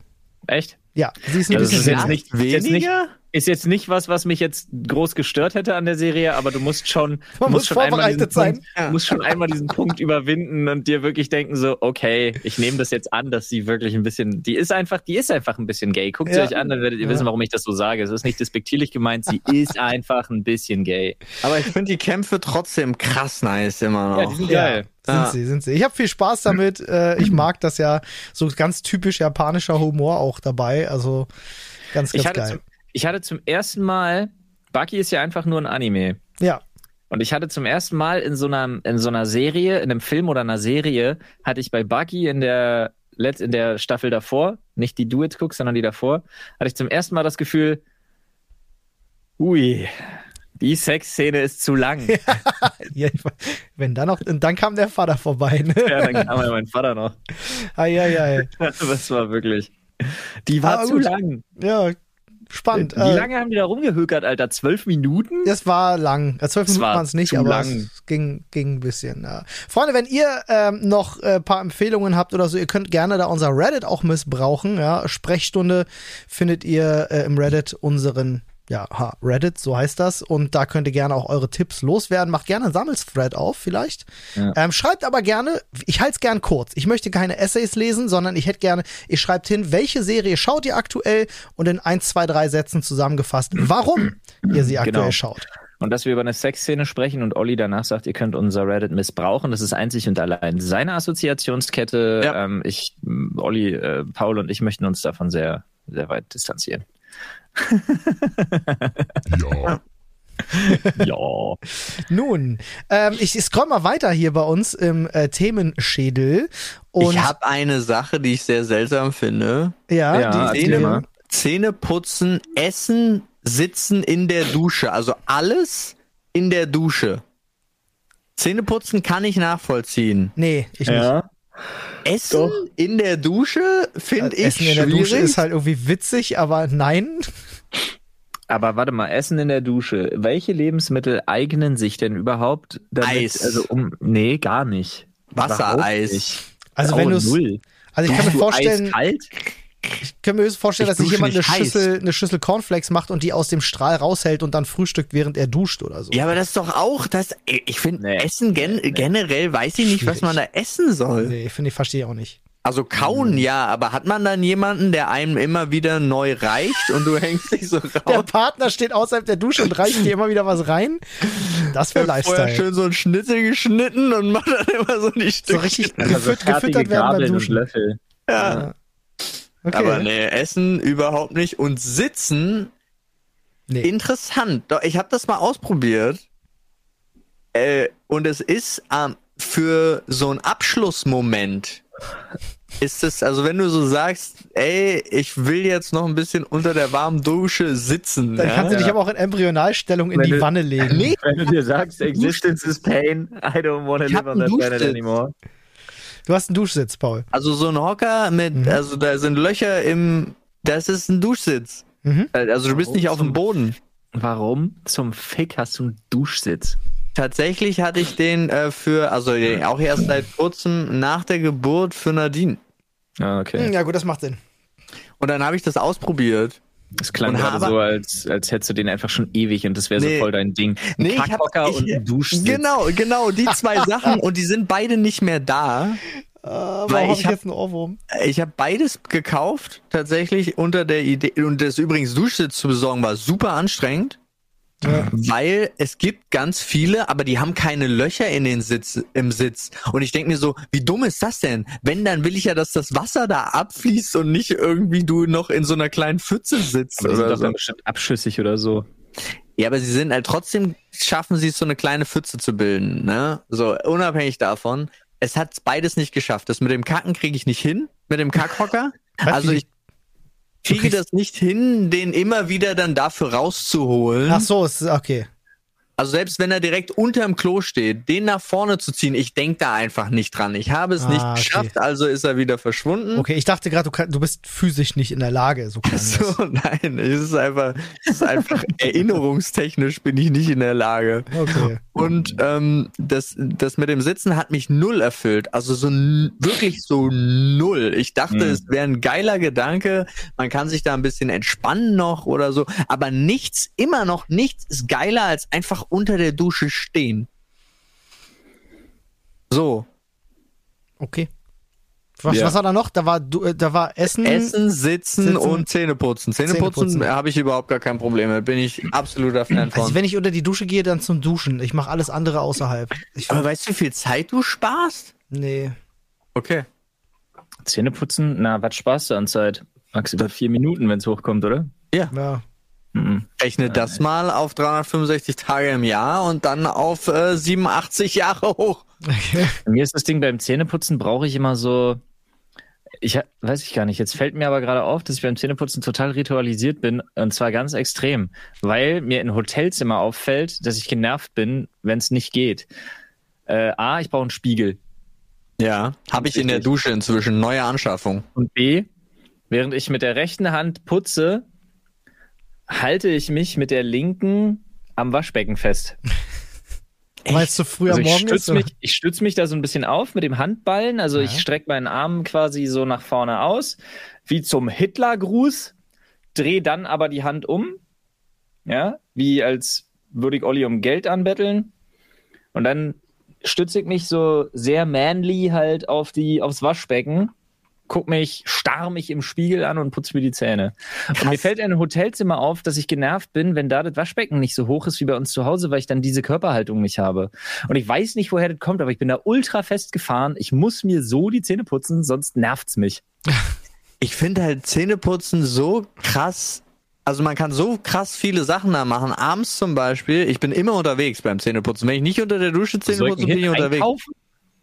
Echt? Ja, sie ist ein also bisschen ist jetzt nicht, weniger. Jetzt nicht, ist jetzt nicht was, was mich jetzt groß gestört hätte an der Serie, aber du musst schon, Man musst schon einmal diesen sein. Punkt, ja. musst schon einmal diesen Punkt überwinden und dir wirklich denken so, okay, ich nehme das jetzt an, dass sie wirklich ein bisschen, die ist einfach, die ist einfach ein bisschen gay. Guckt ja. sie euch an, dann werdet ihr ja. wissen, warum ich das so sage. Es ist nicht despektierlich gemeint, sie ist einfach ein bisschen gay. Aber ich finde die Kämpfe trotzdem krass nice immer noch. Ja, die sind geil. Sind sie, sind sie. Ich habe viel Spaß damit. Äh, ich mag das ja so ganz typisch japanischer Humor auch dabei. Also ganz, ganz geil. Zum, ich hatte zum ersten Mal, Bucky ist ja einfach nur ein Anime. Ja. Und ich hatte zum ersten Mal in so einer, in so einer Serie, in einem Film oder einer Serie, hatte ich bei Bucky in der, in der Staffel davor, nicht die Du jetzt guckst, sondern die davor, hatte ich zum ersten Mal das Gefühl, ui, die Sexszene ist zu lang. ja, wenn dann noch, und dann kam der Vater vorbei. Ne? Ja, dann kam ja mein Vater noch. Ei, ei, ei. Das war wirklich. Die war Aber zu gut. lang. Ja, spannend. Wie äh, lange haben die da rumgehökert, Alter? Zwölf Minuten? Das war lang. Ja, zwölf Minuten waren es nicht, aber lang. es ging, ging ein bisschen. Ja. Freunde, wenn ihr ähm, noch ein äh, paar Empfehlungen habt oder so, ihr könnt gerne da unser Reddit auch missbrauchen. Ja. Sprechstunde findet ihr äh, im Reddit unseren ja, Reddit, so heißt das. Und da könnt ihr gerne auch eure Tipps loswerden. Macht gerne einen Sammelsthread auf, vielleicht. Ja. Ähm, schreibt aber gerne, ich halte es gern kurz. Ich möchte keine Essays lesen, sondern ich hätte gerne, ihr schreibt hin, welche Serie schaut ihr aktuell und in ein, zwei, drei Sätzen zusammengefasst, warum ihr sie aktuell genau. schaut. Und dass wir über eine Sexszene sprechen und Olli danach sagt, ihr könnt unser Reddit missbrauchen. Das ist einzig und allein seine Assoziationskette. Ja. Ähm, ich, Olli, äh, Paul und ich möchten uns davon sehr, sehr weit distanzieren ja. ja. Nun, ähm, ich scroll mal weiter hier bei uns im äh, Themenschädel. Und ich habe eine Sache, die ich sehr seltsam finde. Ja, ja die Zähne, Zähne putzen, essen, sitzen in der Dusche. Also alles in der Dusche. Zähne putzen kann ich nachvollziehen. Nee, ich ja. nicht. Essen Doch. in der Dusche finde ich Essen in der Dusche ist halt irgendwie witzig, aber nein. Aber warte mal, Essen in der Dusche. Welche Lebensmittel eignen sich denn überhaupt damit? Eis. Also um, nee, gar nicht. Wassereis. Also wenn du Also ich kann mir vorstellen, Eiskalt? Ich, kann mir vorstellen, ich dass sich jemand eine Schüssel, eine Schüssel Cornflakes macht und die aus dem Strahl raushält und dann frühstückt, während er duscht oder so. Ja, aber das ist doch auch, das, ich finde, nee. Essen gen nee. generell weiß ich nicht, Schwierig. was man da essen soll. Nee, finde ich, verstehe ich auch nicht. Also kauen ja, aber hat man dann jemanden, der einem immer wieder neu reicht und du hängst dich so raus? Der Partner steht außerhalb der Dusche und reicht dir immer wieder was rein? Das wäre Lifestyle. Vorher schön so ein Schnitzel geschnitten und macht dann immer so die Stücke. So richtig also gefüt gefüttert werden beim Duschen. Löffel. Ja. ja. Okay. Aber nee, Essen überhaupt nicht und Sitzen nee. interessant. Doch, ich habe das mal ausprobiert. Äh, und es ist ähm, für so einen Abschlussmoment ist es, also wenn du so sagst, ey, ich will jetzt noch ein bisschen unter der warmen Dusche sitzen. Dann ja? kannst du dich aber auch in Embryonalstellung in wenn die du, Wanne legen. Nee. Wenn du dir sagst, existence is pain, I don't want to live on that planet anymore. Du hast einen Duschsitz, Paul. Also so ein Hocker mit, mhm. also da sind Löcher im, das ist ein Duschsitz. Mhm. Also du bist Warum nicht auf dem Boden. Warum zum Fick hast du einen Duschsitz? Tatsächlich hatte ich den äh, für, also auch erst seit kurzem nach der Geburt für Nadine. Ah, okay. Hm, ja, gut, das macht Sinn. Und dann habe ich das ausprobiert. Es klang gerade so, als, als hättest du den einfach schon ewig und das wäre nee. so voll dein Ding. Ein nee, Kackhocker ich hab, ich, und ein Duschsitz. Genau, genau, die zwei Sachen und die sind beide nicht mehr da. Uh, weil ich, hab, jetzt einen Ohrwurm? Ich habe beides gekauft, tatsächlich unter der Idee, und das übrigens Duschsitz zu besorgen war super anstrengend. Ja. Weil es gibt ganz viele, aber die haben keine Löcher in den Sitz, im Sitz. Und ich denke mir so, wie dumm ist das denn? Wenn, dann will ich ja, dass das Wasser da abfließt und nicht irgendwie du noch in so einer kleinen Pfütze sitzt. Aber die sind doch so. dann bestimmt abschüssig oder so. Ja, aber sie sind halt trotzdem, schaffen sie es, so eine kleine Pfütze zu bilden, ne? So, unabhängig davon. Es hat beides nicht geschafft. Das mit dem Kacken kriege ich nicht hin, mit dem Kackhocker. also ich kriege das nicht hin, den immer wieder dann dafür rauszuholen. Ach so, ist okay. Also selbst wenn er direkt unterm Klo steht, den nach vorne zu ziehen, ich denke da einfach nicht dran. Ich habe es ah, nicht geschafft, okay. also ist er wieder verschwunden. Okay, ich dachte gerade, du, du, bist physisch nicht in der Lage. So, so nein, es ist einfach, es ist einfach erinnerungstechnisch bin ich nicht in der Lage. Okay. Und ähm, das, das mit dem Sitzen hat mich null erfüllt. Also so wirklich so null. Ich dachte, mhm. es wäre ein geiler Gedanke. Man kann sich da ein bisschen entspannen noch oder so. Aber nichts, immer noch nichts ist geiler als einfach unter der Dusche stehen. So. Okay. Was, ja. was war da noch? Da war, äh, da war Essen. Essen, Sitzen, Sitzen. und Zähneputzen. Zähneputzen, Zähneputzen. habe ich überhaupt gar kein Problem mit. Bin ich absoluter Fan von. Also wenn ich unter die Dusche gehe, dann zum Duschen. Ich mache alles andere außerhalb. Ich Aber weißt du, wie viel Zeit du sparst? Nee. Okay. Zähneputzen? Na, was sparst du an Zeit? Maximal vier Minuten, wenn es hochkommt, oder? Ja. Ja. Mhm. Rechne das mal auf 365 Tage im Jahr und dann auf äh, 87 Jahre hoch. Okay. Mir ist das Ding beim Zähneputzen brauche ich immer so. Ich weiß ich gar nicht. Jetzt fällt mir aber gerade auf, dass ich beim Zähneputzen total ritualisiert bin und zwar ganz extrem, weil mir in Hotels immer auffällt, dass ich genervt bin, wenn es nicht geht. Äh, A, ich brauche einen Spiegel. Ja, habe ich in der Dusche inzwischen neue Anschaffung. Und B, während ich mit der rechten Hand putze, halte ich mich mit der linken am Waschbecken fest. Weil es zu früh also am Morgen ist? Mich, ich stütze mich da so ein bisschen auf mit dem Handballen. Also ja. ich strecke meinen Arm quasi so nach vorne aus, wie zum Hitlergruß, drehe dann aber die Hand um. Ja, wie als würde ich Olli um Geld anbetteln. Und dann stütze ich mich so sehr manly halt auf die, aufs Waschbecken guck mich, starr mich im Spiegel an und putze mir die Zähne. Krass. Und mir fällt in einem Hotelzimmer auf, dass ich genervt bin, wenn da das Waschbecken nicht so hoch ist wie bei uns zu Hause, weil ich dann diese Körperhaltung nicht habe. Und ich weiß nicht, woher das kommt, aber ich bin da ultra fest gefahren. Ich muss mir so die Zähne putzen, sonst nervt's mich. Ich finde halt Zähneputzen so krass also man kann so krass viele Sachen da machen. Abends zum Beispiel, ich bin immer unterwegs beim Zähneputzen. Wenn ich nicht unter der Dusche Zähne putze, bin ich unterwegs. Einkaufen?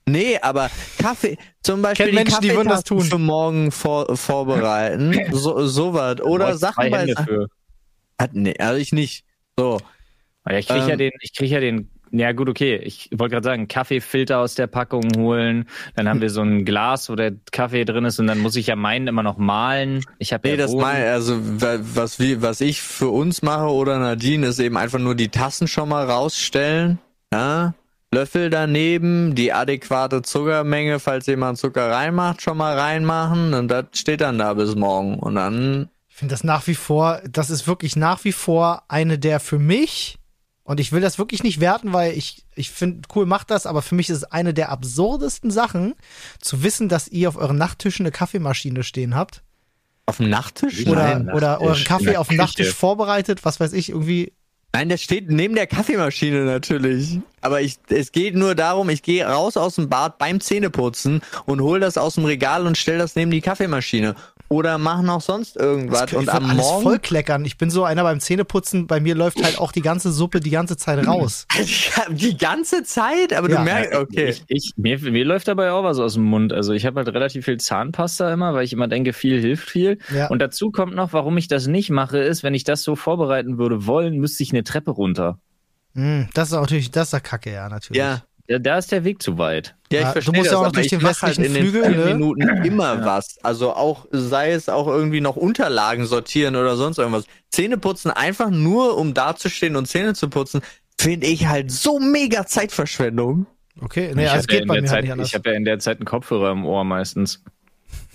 Nee, aber Kaffee, zum Beispiel Menschen, die würden das tun. für morgen vor, vorbereiten. so, so was. Oder Sachen bei. Hat, nee, also ich nicht. So. Ja, ich kriege ähm, ja den, ich krieg ja den, ja gut, okay. Ich wollte gerade sagen, Kaffeefilter aus der Packung holen. Dann haben wir so ein Glas, wo der Kaffee drin ist und dann muss ich ja meinen immer noch malen. Ich habe nee, ja das mein, also was wie, was ich für uns mache oder Nadine ist eben einfach nur die Tassen schon mal rausstellen. Ja, Löffel daneben, die adäquate Zuckermenge, falls jemand Zucker reinmacht, schon mal reinmachen und das steht dann da bis morgen und dann. Ich finde das nach wie vor, das ist wirklich nach wie vor eine der für mich und ich will das wirklich nicht werten, weil ich, ich finde, cool macht das, aber für mich ist es eine der absurdesten Sachen, zu wissen, dass ihr auf euren Nachttischen eine Kaffeemaschine stehen habt. Auf dem Nachttisch? Oder, Nein, oder euren Kaffee auf dem Nachttisch vorbereitet, was weiß ich, irgendwie. Nein, das steht neben der Kaffeemaschine natürlich. Aber ich, es geht nur darum, ich gehe raus aus dem Bad beim Zähneputzen und hole das aus dem Regal und stelle das neben die Kaffeemaschine oder machen auch sonst irgendwas. Das und am alles Morgen vollkleckern. Ich bin so einer beim Zähneputzen. Bei mir läuft halt auch die ganze Suppe die ganze Zeit raus. die ganze Zeit, aber ja. du merkst, okay. Ich, ich, mir, mir läuft dabei auch was aus dem Mund. Also ich habe halt relativ viel Zahnpasta immer, weil ich immer denke, viel hilft viel. Ja. Und dazu kommt noch, warum ich das nicht mache, ist, wenn ich das so vorbereiten würde wollen, müsste ich eine Treppe runter. Hm, das ist natürlich, das ist der Kacke, ja, natürlich. Ja, ja, da ist der Weg zu weit. Ja, ich verstehe Du musst ja auch noch durch den halt westlichen halt in Flügel. In ne? Minuten immer ja. was. Also auch, sei es auch irgendwie noch Unterlagen sortieren oder sonst irgendwas. Zähne putzen einfach nur, um dazustehen und Zähne zu putzen, finde ich halt so mega Zeitverschwendung. Okay, nee, also geht ja bei mir Zeit, halt nicht anders. Ich habe ja in der Zeit einen Kopfhörer im Ohr meistens.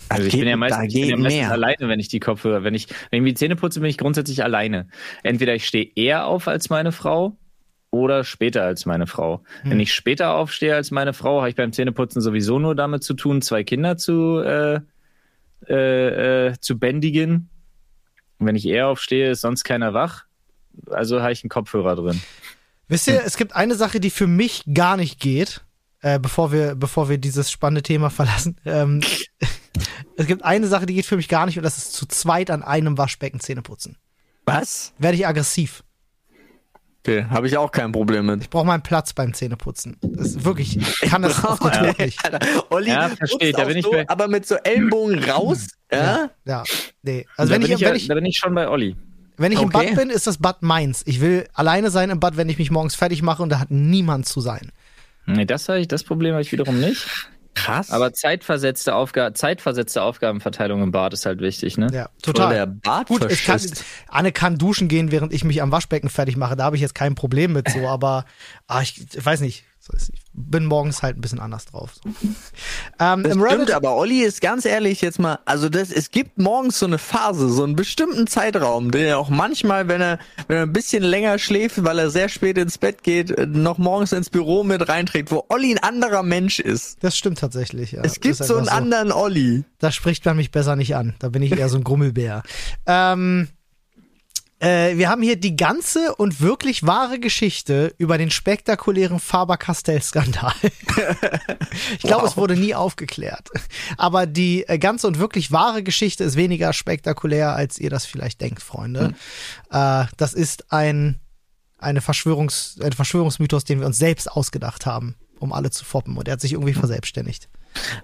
Also ich bin ja meistens, ich bin ja meistens alleine, wenn ich die Kopfhörer, wenn ich, wenn ich die Zähne putze, bin ich grundsätzlich alleine. Entweder ich stehe eher auf als meine Frau oder später als meine Frau. Hm. Wenn ich später aufstehe als meine Frau, habe ich beim Zähneputzen sowieso nur damit zu tun, zwei Kinder zu, äh, äh, äh, zu bändigen. Und wenn ich eher aufstehe, ist sonst keiner wach. Also habe ich einen Kopfhörer drin. Wisst ihr, hm. es gibt eine Sache, die für mich gar nicht geht, äh, bevor, wir, bevor wir dieses spannende Thema verlassen. Ähm, es gibt eine Sache, die geht für mich gar nicht und das ist zu zweit an einem Waschbecken Zähne putzen. Was? Werde ich aggressiv. Okay, habe ich auch kein Problem mit. Ich brauche meinen Platz beim Zähneputzen. Das ist wirklich, ich kann das auf den Tod nicht. Olli, ja, verstehe da bin ich so, bei... aber mit so Ellenbogen raus, ja? Ja, ja nee. Also wenn ich, ich, wenn ich, da bin ich schon bei Olli. Wenn ich okay. im Bad bin, ist das Bad meins. Ich will alleine sein im Bad, wenn ich mich morgens fertig mache und da hat niemand zu sein. Nee, das, ich, das Problem habe ich wiederum nicht. Krass. Aber zeitversetzte, Aufga zeitversetzte Aufgabenverteilung im Bad ist halt wichtig, ne? Ja, total. Der Bad Gut, ich kann, Anne kann duschen gehen, während ich mich am Waschbecken fertig mache. Da habe ich jetzt kein Problem mit so, aber ah, ich, ich weiß nicht. Ich bin morgens halt ein bisschen anders drauf. So. Ähm, das stimmt, aber Olli ist ganz ehrlich jetzt mal, also das, es gibt morgens so eine Phase, so einen bestimmten Zeitraum, den er auch manchmal, wenn er, wenn er ein bisschen länger schläft, weil er sehr spät ins Bett geht, noch morgens ins Büro mit reinträgt, wo Olli ein anderer Mensch ist. Das stimmt tatsächlich, ja. Es gibt so einen so. anderen Olli. Da spricht man mich besser nicht an. Da bin ich eher so ein Grummelbär. ähm, äh, wir haben hier die ganze und wirklich wahre Geschichte über den spektakulären Faber-Castell-Skandal. ich glaube, wow. es wurde nie aufgeklärt. Aber die äh, ganze und wirklich wahre Geschichte ist weniger spektakulär, als ihr das vielleicht denkt, Freunde. Hm. Äh, das ist ein, eine Verschwörungs-, ein Verschwörungsmythos, den wir uns selbst ausgedacht haben, um alle zu foppen. Und er hat sich irgendwie verselbstständigt.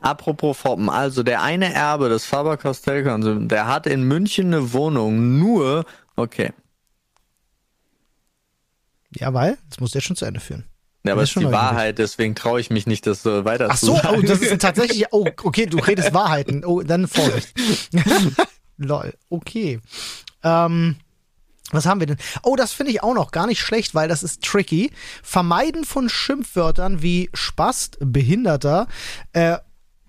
Apropos Foppen, also der eine Erbe des Faber-Castell-Konsums, der hat in München eine Wohnung nur Okay. Ja, weil? Das muss der schon zu Ende führen. Ja, aber es ist die Wahrheit, deswegen traue ich mich nicht, das so weiter Ach so, zu sagen. oh, das ist tatsächlich, oh, okay, du redest Wahrheiten. Oh, dann Vorsicht. Lol, okay. Ähm, was haben wir denn? Oh, das finde ich auch noch gar nicht schlecht, weil das ist tricky. Vermeiden von Schimpfwörtern wie Spast, Behinderter, äh,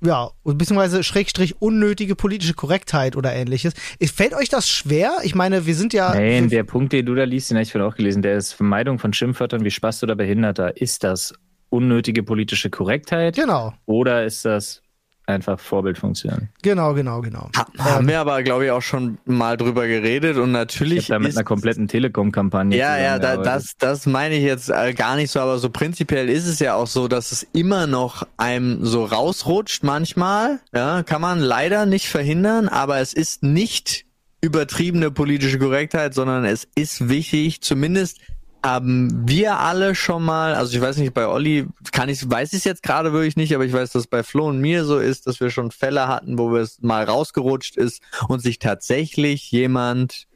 ja, beziehungsweise Schrägstrich unnötige politische Korrektheit oder ähnliches. Fällt euch das schwer? Ich meine, wir sind ja. Nein, der Punkt, den du da liest, den habe ich vorhin auch gelesen, der ist Vermeidung von Schimpfwörtern wie Spast oder Behinderter. Ist das unnötige politische Korrektheit? Genau. Oder ist das einfach Vorbildfunktion. Genau, genau, genau. Ha, haben wir aber, glaube ich, auch schon mal drüber geredet und natürlich. Ich da mit einer kompletten Telekom-Kampagne. Ja, ja, da, das, das meine ich jetzt äh, gar nicht so, aber so prinzipiell ist es ja auch so, dass es immer noch einem so rausrutscht manchmal. Ja, kann man leider nicht verhindern, aber es ist nicht übertriebene politische Korrektheit, sondern es ist wichtig, zumindest haben wir alle schon mal, also ich weiß nicht, bei Olli kann ich, weiß ich es jetzt gerade wirklich nicht, aber ich weiß, dass bei Flo und mir so ist, dass wir schon Fälle hatten, wo es mal rausgerutscht ist und sich tatsächlich jemand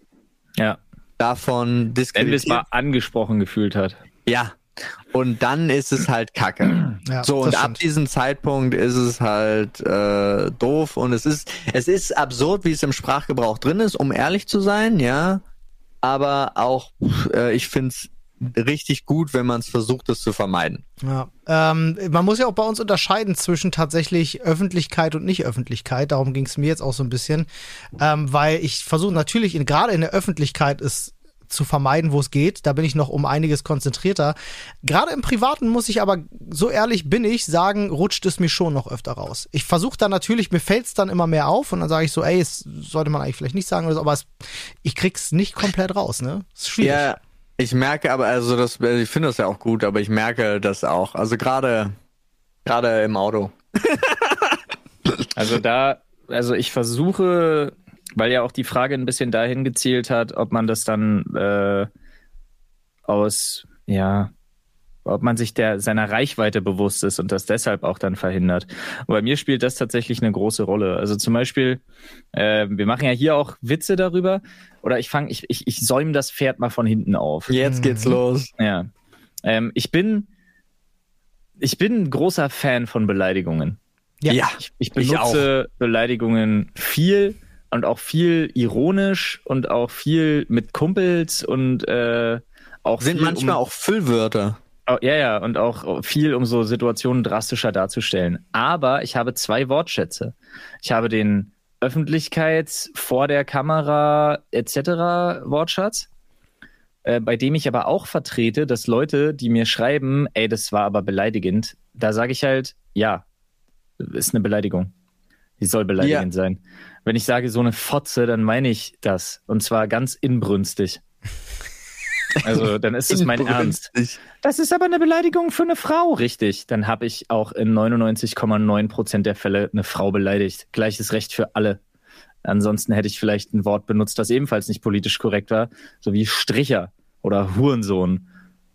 ja. davon diskreditiert. mal angesprochen gefühlt hat. Ja. Und dann ist es halt Kacke. Ja, so, und ab diesem Zeitpunkt ist es halt äh, doof und es ist, es ist absurd, wie es im Sprachgebrauch drin ist, um ehrlich zu sein, ja. Aber auch, äh, ich finde es richtig gut, wenn man es versucht, das zu vermeiden. Ja, ähm, man muss ja auch bei uns unterscheiden zwischen tatsächlich Öffentlichkeit und Nicht-Öffentlichkeit. Darum ging es mir jetzt auch so ein bisschen, ähm, weil ich versuche natürlich gerade in der Öffentlichkeit ist zu vermeiden, wo es geht. Da bin ich noch um einiges konzentrierter. Gerade im Privaten muss ich aber, so ehrlich bin ich, sagen, rutscht es mir schon noch öfter raus. Ich versuche dann natürlich, mir fällt es dann immer mehr auf und dann sage ich so, ey, das sollte man eigentlich vielleicht nicht sagen oder so, aber es, ich krieg's nicht komplett raus, ne? Das ist schwierig. Ja, ich merke aber, also das, ich finde das ja auch gut, aber ich merke das auch. Also gerade, gerade im Auto. also da, also ich versuche weil ja auch die Frage ein bisschen dahin gezielt hat, ob man das dann äh, aus, ja, ob man sich der seiner Reichweite bewusst ist und das deshalb auch dann verhindert. Und bei mir spielt das tatsächlich eine große Rolle. Also zum Beispiel, äh, wir machen ja hier auch Witze darüber, oder ich fange, ich, ich, ich säume das Pferd mal von hinten auf. Jetzt geht's mhm. los. Ja. Ähm, ich bin, ich bin ein großer Fan von Beleidigungen. Ja. Ich, ich benutze ich Beleidigungen viel und auch viel ironisch und auch viel mit Kumpels und äh, auch sind manchmal um, auch Füllwörter. Oh, ja, ja, und auch viel, um so Situationen drastischer darzustellen. Aber ich habe zwei Wortschätze. Ich habe den Öffentlichkeits vor der Kamera etc. Wortschatz, äh, bei dem ich aber auch vertrete, dass Leute, die mir schreiben, ey, das war aber beleidigend, da sage ich halt, ja, ist eine Beleidigung. Die soll beleidigend ja. sein. Wenn ich sage so eine Fotze, dann meine ich das. Und zwar ganz inbrünstig. Also dann ist es mein Ernst. Das ist aber eine Beleidigung für eine Frau, richtig. Dann habe ich auch in 99,9 Prozent der Fälle eine Frau beleidigt. Gleiches Recht für alle. Ansonsten hätte ich vielleicht ein Wort benutzt, das ebenfalls nicht politisch korrekt war, so wie Stricher oder Hurensohn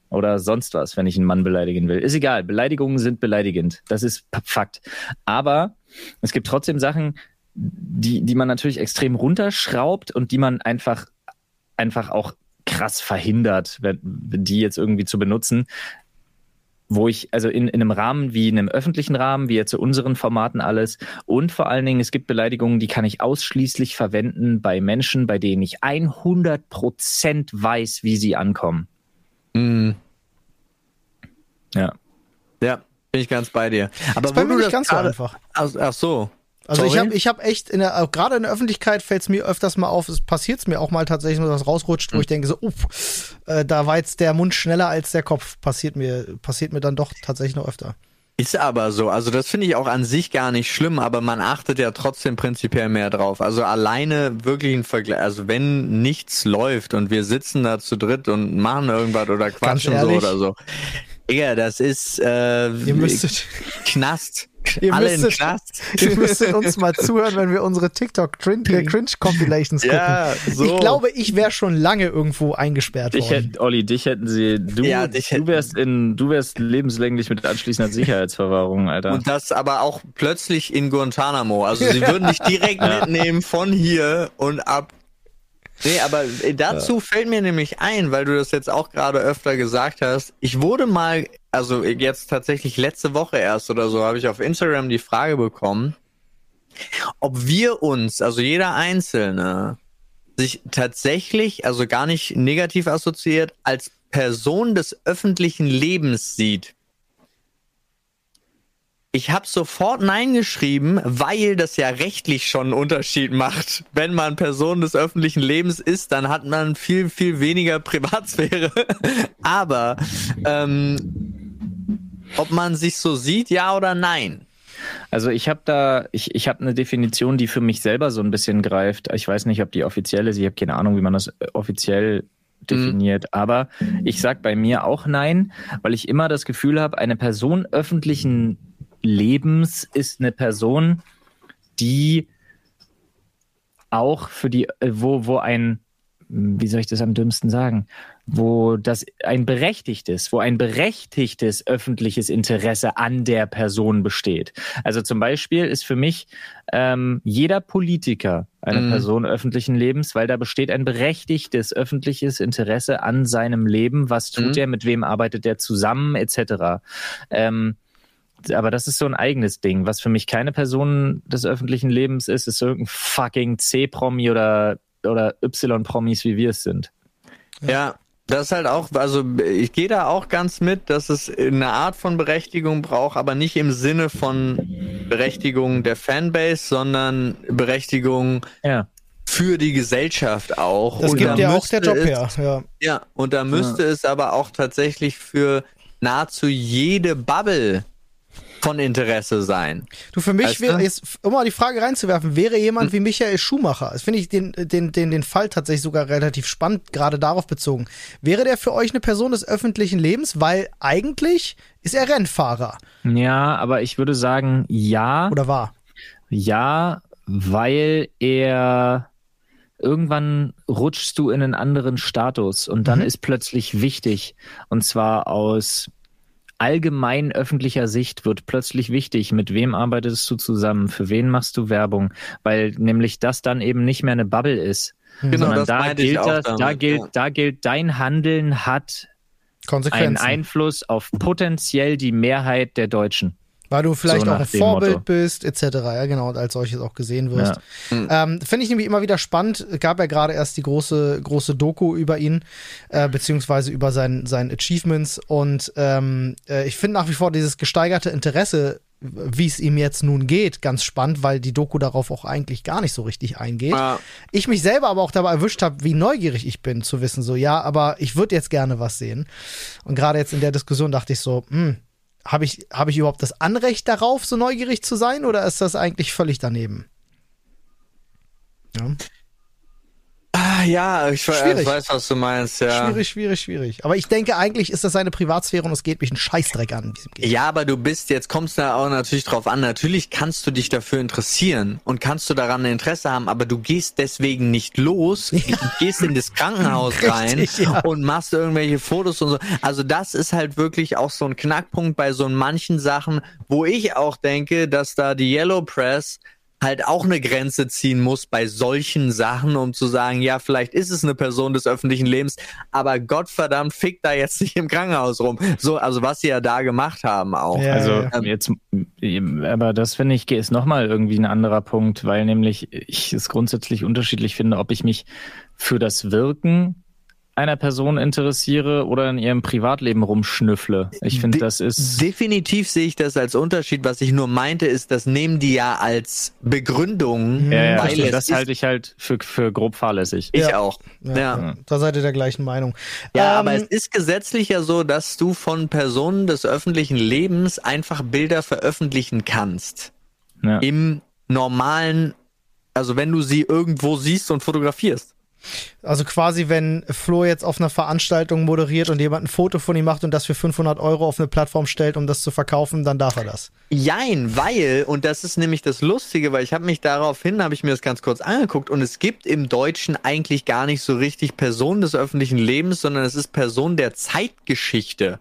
oder sonst was, wenn ich einen Mann beleidigen will. Ist egal, Beleidigungen sind beleidigend. Das ist Fakt. Aber es gibt trotzdem Sachen, die, die man natürlich extrem runterschraubt und die man einfach, einfach auch krass verhindert, wenn, die jetzt irgendwie zu benutzen. Wo ich, also in, in einem Rahmen wie in einem öffentlichen Rahmen, wie jetzt zu unseren Formaten alles. Und vor allen Dingen, es gibt Beleidigungen, die kann ich ausschließlich verwenden bei Menschen, bei denen ich 100 Prozent weiß, wie sie ankommen. Mm. Ja. Ja, bin ich ganz bei dir. Aber das ist bei mir nicht ganz so einfach. Ach, ach so. Also Sorry? ich habe ich hab echt in der gerade in der Öffentlichkeit fällt es mir öfters mal auf, es passiert mir auch mal tatsächlich, dass was rausrutscht, mhm. wo ich denke so, uff, äh, da war jetzt der Mund schneller als der Kopf. Passiert mir passiert mir dann doch tatsächlich noch öfter. Ist aber so. Also das finde ich auch an sich gar nicht schlimm, aber man achtet ja trotzdem prinzipiell mehr drauf. Also alleine wirklich ein Vergleich, also wenn nichts läuft und wir sitzen da zu dritt und machen irgendwas oder quatschen so oder so. Ja, das ist äh, Ihr müsstet Knast. Ihr Alle müsstet, Knast. Ihr müsstet uns mal zuhören, wenn wir unsere TikTok Cringe, äh, Cringe Compilations gucken. Ja, so. Ich glaube, ich wäre schon lange irgendwo hätte, worden. Hätt, Olli, dich hätten sie, du, ja, dich du wärst in, du wärst lebenslänglich mit anschließender Sicherheitsverwahrung, Alter. Und das aber auch plötzlich in Guantanamo. Also sie würden dich direkt mitnehmen von hier und ab Nee, aber äh, dazu ja. fällt mir nämlich ein, weil du das jetzt auch gerade öfter gesagt hast. Ich wurde mal, also jetzt tatsächlich letzte Woche erst oder so, habe ich auf Instagram die Frage bekommen, ob wir uns, also jeder Einzelne, sich tatsächlich, also gar nicht negativ assoziiert, als Person des öffentlichen Lebens sieht. Ich habe sofort Nein geschrieben, weil das ja rechtlich schon einen Unterschied macht. Wenn man Person des öffentlichen Lebens ist, dann hat man viel, viel weniger Privatsphäre. Aber ähm, ob man sich so sieht, ja oder nein? Also ich habe da, ich, ich habe eine Definition, die für mich selber so ein bisschen greift. Ich weiß nicht, ob die offiziell ist. Ich habe keine Ahnung, wie man das äh, offiziell definiert. Mhm. Aber ich sag bei mir auch nein, weil ich immer das Gefühl habe, eine Person öffentlichen Lebens ist eine Person, die auch für die, äh, wo, wo ein, wie soll ich das am dümmsten sagen, wo das ein berechtigtes, wo ein berechtigtes öffentliches Interesse an der Person besteht. Also zum Beispiel ist für mich ähm, jeder Politiker eine mm. Person öffentlichen Lebens, weil da besteht ein berechtigtes öffentliches Interesse an seinem Leben. Was tut mm. er, mit wem arbeitet er zusammen, etc. Ähm, aber das ist so ein eigenes Ding. Was für mich keine Person des öffentlichen Lebens ist, ist irgendein fucking C-Promi oder, oder Y-Promis, wie wir es sind. Ja. Das ist halt auch, also ich gehe da auch ganz mit, dass es eine Art von Berechtigung braucht, aber nicht im Sinne von Berechtigung der Fanbase, sondern Berechtigung ja. für die Gesellschaft auch. Das und gibt da ja auch der Job es, her. Ja. ja, und da müsste ja. es aber auch tatsächlich für nahezu jede Bubble von Interesse sein. Du, für mich wäre jetzt, um mal die Frage reinzuwerfen, wäre jemand hm. wie Michael Schumacher, das finde ich den, den, den, den Fall tatsächlich sogar relativ spannend, gerade darauf bezogen. Wäre der für euch eine Person des öffentlichen Lebens? Weil eigentlich ist er Rennfahrer. Ja, aber ich würde sagen, ja. Oder war? Ja, weil er irgendwann rutschst du in einen anderen Status und dann mhm. ist plötzlich wichtig. Und zwar aus allgemein öffentlicher Sicht wird plötzlich wichtig, mit wem arbeitest du zusammen, für wen machst du Werbung, weil nämlich das dann eben nicht mehr eine Bubble ist. Genau, sondern da gilt das, damit, da gilt, ja. da gilt, dein Handeln hat einen Einfluss auf potenziell die Mehrheit der Deutschen. Weil du vielleicht so auch ein Vorbild Motto. bist, etc. Ja, genau, und als solches auch gesehen wirst. Ja. Mhm. Ähm, Finde ich nämlich immer wieder spannend. Gab ja gerade erst die große, große Doku über ihn, äh, beziehungsweise über sein, sein Achievements. Und ähm, äh, ich finde nach wie vor dieses gesteigerte Interesse, wie es ihm jetzt nun geht, ganz spannend, weil die Doku darauf auch eigentlich gar nicht so richtig eingeht. Ja. Ich mich selber aber auch dabei erwischt habe, wie neugierig ich bin, zu wissen, so, ja, aber ich würde jetzt gerne was sehen. Und gerade jetzt in der Diskussion dachte ich so, hm, habe ich, hab ich überhaupt das Anrecht darauf, so neugierig zu sein, oder ist das eigentlich völlig daneben? Ja. Ah, ja, ich, ich, weiß, was du meinst, ja. Schwierig, schwierig, schwierig. Aber ich denke, eigentlich ist das seine Privatsphäre und es geht mich einen Scheißdreck an. Ja, aber du bist, jetzt kommst du da auch natürlich drauf an, natürlich kannst du dich dafür interessieren und kannst du daran ein Interesse haben, aber du gehst deswegen nicht los, ja. gehst in das Krankenhaus rein ja. und machst irgendwelche Fotos und so. Also das ist halt wirklich auch so ein Knackpunkt bei so manchen Sachen, wo ich auch denke, dass da die Yellow Press halt auch eine Grenze ziehen muss bei solchen Sachen, um zu sagen, ja, vielleicht ist es eine Person des öffentlichen Lebens, aber Gottverdammt, fickt da jetzt nicht im Krankenhaus rum. So, also was sie ja da gemacht haben auch. Ja, also ja. jetzt, aber das finde ich ist nochmal irgendwie ein anderer Punkt, weil nämlich ich es grundsätzlich unterschiedlich finde, ob ich mich für das Wirken einer Person interessiere oder in ihrem Privatleben rumschnüffle. Ich finde, das ist. Definitiv sehe ich das als Unterschied. Was ich nur meinte, ist, das nehmen die ja als Begründung. Ja, ja weil das halte ich halt für, für grob fahrlässig. Ich ja. auch. Ja. ja. Da seid ihr der gleichen Meinung. Ja, ähm, aber es ist gesetzlich ja so, dass du von Personen des öffentlichen Lebens einfach Bilder veröffentlichen kannst. Ja. Im normalen, also wenn du sie irgendwo siehst und fotografierst. Also quasi, wenn Flo jetzt auf einer Veranstaltung moderiert und jemand ein Foto von ihm macht und das für 500 Euro auf eine Plattform stellt, um das zu verkaufen, dann darf er das. Jein, weil, und das ist nämlich das Lustige, weil ich habe mich daraufhin, habe ich mir das ganz kurz angeguckt und es gibt im Deutschen eigentlich gar nicht so richtig Personen des öffentlichen Lebens, sondern es ist Person der Zeitgeschichte.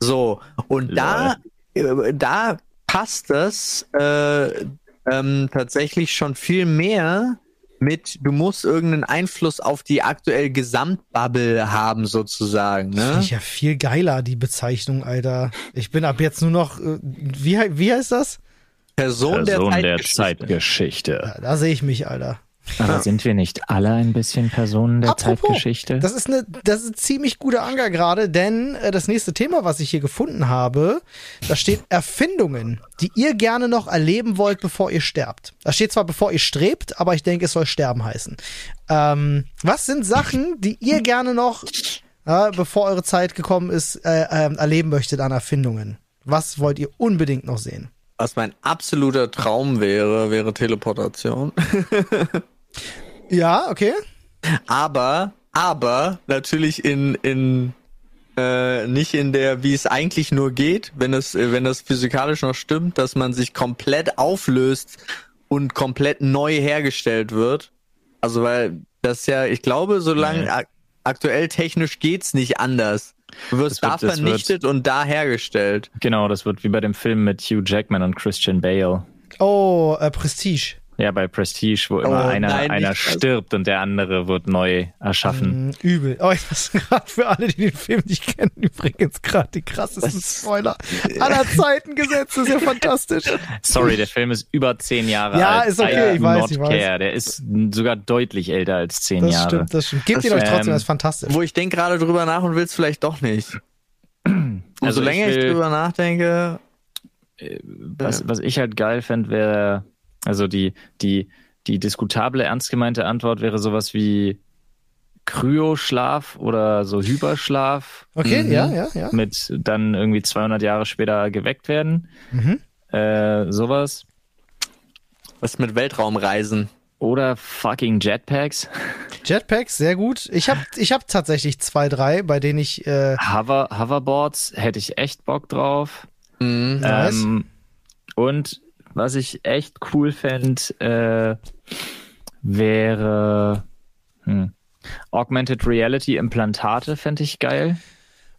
So, und da, äh, da passt das äh, ähm, tatsächlich schon viel mehr mit, du musst irgendeinen Einfluss auf die aktuell Gesamtbubble haben, sozusagen. Ne? Finde ich ja viel geiler, die Bezeichnung, Alter. Ich bin ab jetzt nur noch, äh, wie, wie heißt das? Person, Person der Zeitgeschichte. Der Zeitgeschichte. Ja, da sehe ich mich, Alter. Aber sind wir nicht alle ein bisschen Personen der Apropos, Zeitgeschichte? Das ist eine, das ist ein ziemlich guter Anger gerade, denn äh, das nächste Thema, was ich hier gefunden habe, da steht Erfindungen, die ihr gerne noch erleben wollt, bevor ihr sterbt. Da steht zwar bevor ihr strebt, aber ich denke, es soll sterben heißen. Ähm, was sind Sachen, die ihr gerne noch, äh, bevor eure Zeit gekommen ist, äh, äh, erleben möchtet an Erfindungen? Was wollt ihr unbedingt noch sehen? Was mein absoluter Traum wäre, wäre Teleportation. Ja, okay. Aber, aber natürlich in, in äh, nicht in der, wie es eigentlich nur geht, wenn es, wenn das physikalisch noch stimmt, dass man sich komplett auflöst und komplett neu hergestellt wird. Also weil das ja, ich glaube, solange ak aktuell technisch geht's nicht anders. Du wirst wird, da vernichtet wird, und da hergestellt. Genau, das wird wie bei dem Film mit Hugh Jackman und Christian Bale. Oh, äh, Prestige. Ja, bei Prestige, wo immer oh, einer, nein, einer stirbt und der andere wird neu erschaffen. Mm, übel. Oh, ich weiß gerade für alle, die den Film nicht kennen, übrigens gerade die krassesten Was? Spoiler aller Zeiten gesetzt. Das ist ja fantastisch. Sorry, der Film ist über zehn Jahre ja, alt. Ja, ist okay, ich weiß, ich weiß. Care. Der ist sogar deutlich älter als zehn das Jahre. Das stimmt, das stimmt. Gebt ihn euch trotzdem, das ist fantastisch. Wo ich denke gerade drüber nach und will es vielleicht doch nicht. Also, so länger ich, ich drüber nachdenke. Äh, was, was ich halt geil fände, wäre also die, die, die diskutable, ernst gemeinte Antwort wäre sowas wie Kryoschlaf oder so Hyperschlaf. Okay, mhm. ja, ja, ja. Mit dann irgendwie 200 Jahre später geweckt werden. Mhm. Äh, sowas. Was mit Weltraumreisen? Oder fucking Jetpacks. Jetpacks, sehr gut. Ich habe ich hab tatsächlich zwei, drei, bei denen ich. Äh Hover, Hoverboards hätte ich echt Bock drauf. Mhm. Nice. Ähm, und was ich echt cool fände, äh, wäre hm, Augmented Reality Implantate, fände ich geil.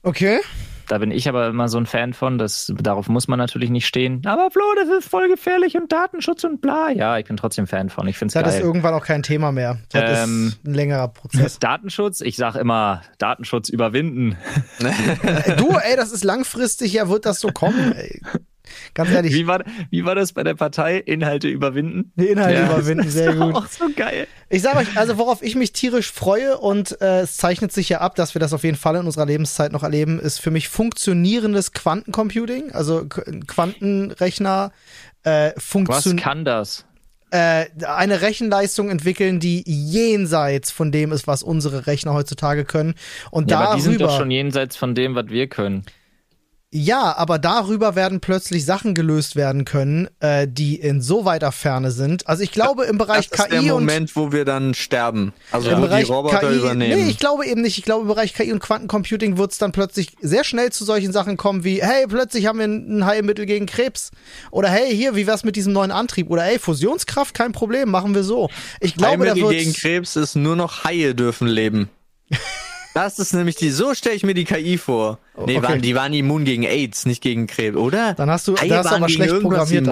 Okay. Da bin ich aber immer so ein Fan von, das, darauf muss man natürlich nicht stehen. Aber Flo, das ist voll gefährlich und Datenschutz und bla. Ja, ich bin trotzdem Fan von. Ich finde es geil. Das ist irgendwann auch kein Thema mehr. Das ähm, ist ein längerer Prozess. Datenschutz, ich sag immer, Datenschutz überwinden. du, ey, das ist langfristig, ja, wird das so kommen, ey. Ganz ehrlich. Wie war, wie war das bei der Partei? Inhalte überwinden? Inhalte ja, überwinden, sehr gut. Auch so geil. Ich sage euch, also worauf ich mich tierisch freue und äh, es zeichnet sich ja ab, dass wir das auf jeden Fall in unserer Lebenszeit noch erleben, ist für mich funktionierendes Quantencomputing, also Quantenrechner äh, funktionieren. Was kann das? Äh, eine Rechenleistung entwickeln, die jenseits von dem ist, was unsere Rechner heutzutage können. Und ja, darüber, aber die sind doch schon jenseits von dem, was wir können. Ja, aber darüber werden plötzlich Sachen gelöst werden können, äh, die in so weiter Ferne sind. Also ich glaube im Bereich das ist KI der Moment, wo wir dann sterben. Also im wo Bereich die Roboter KI, übernehmen. Nee, ich glaube eben nicht. Ich glaube im Bereich KI und Quantencomputing wird es dann plötzlich sehr schnell zu solchen Sachen kommen wie, hey, plötzlich haben wir ein Heilmittel gegen Krebs. Oder hey, hier, wie wär's mit diesem neuen Antrieb? Oder hey, Fusionskraft, kein Problem, machen wir so. Ich glaube, Heilmittel gegen Krebs ist nur noch Haie dürfen leben. Das ist nämlich die, so stelle ich mir die KI vor. Nee, okay. waren, die waren immun gegen AIDS, nicht gegen Krebs, oder? Dann hast du, da hast du aber schlecht programmiert.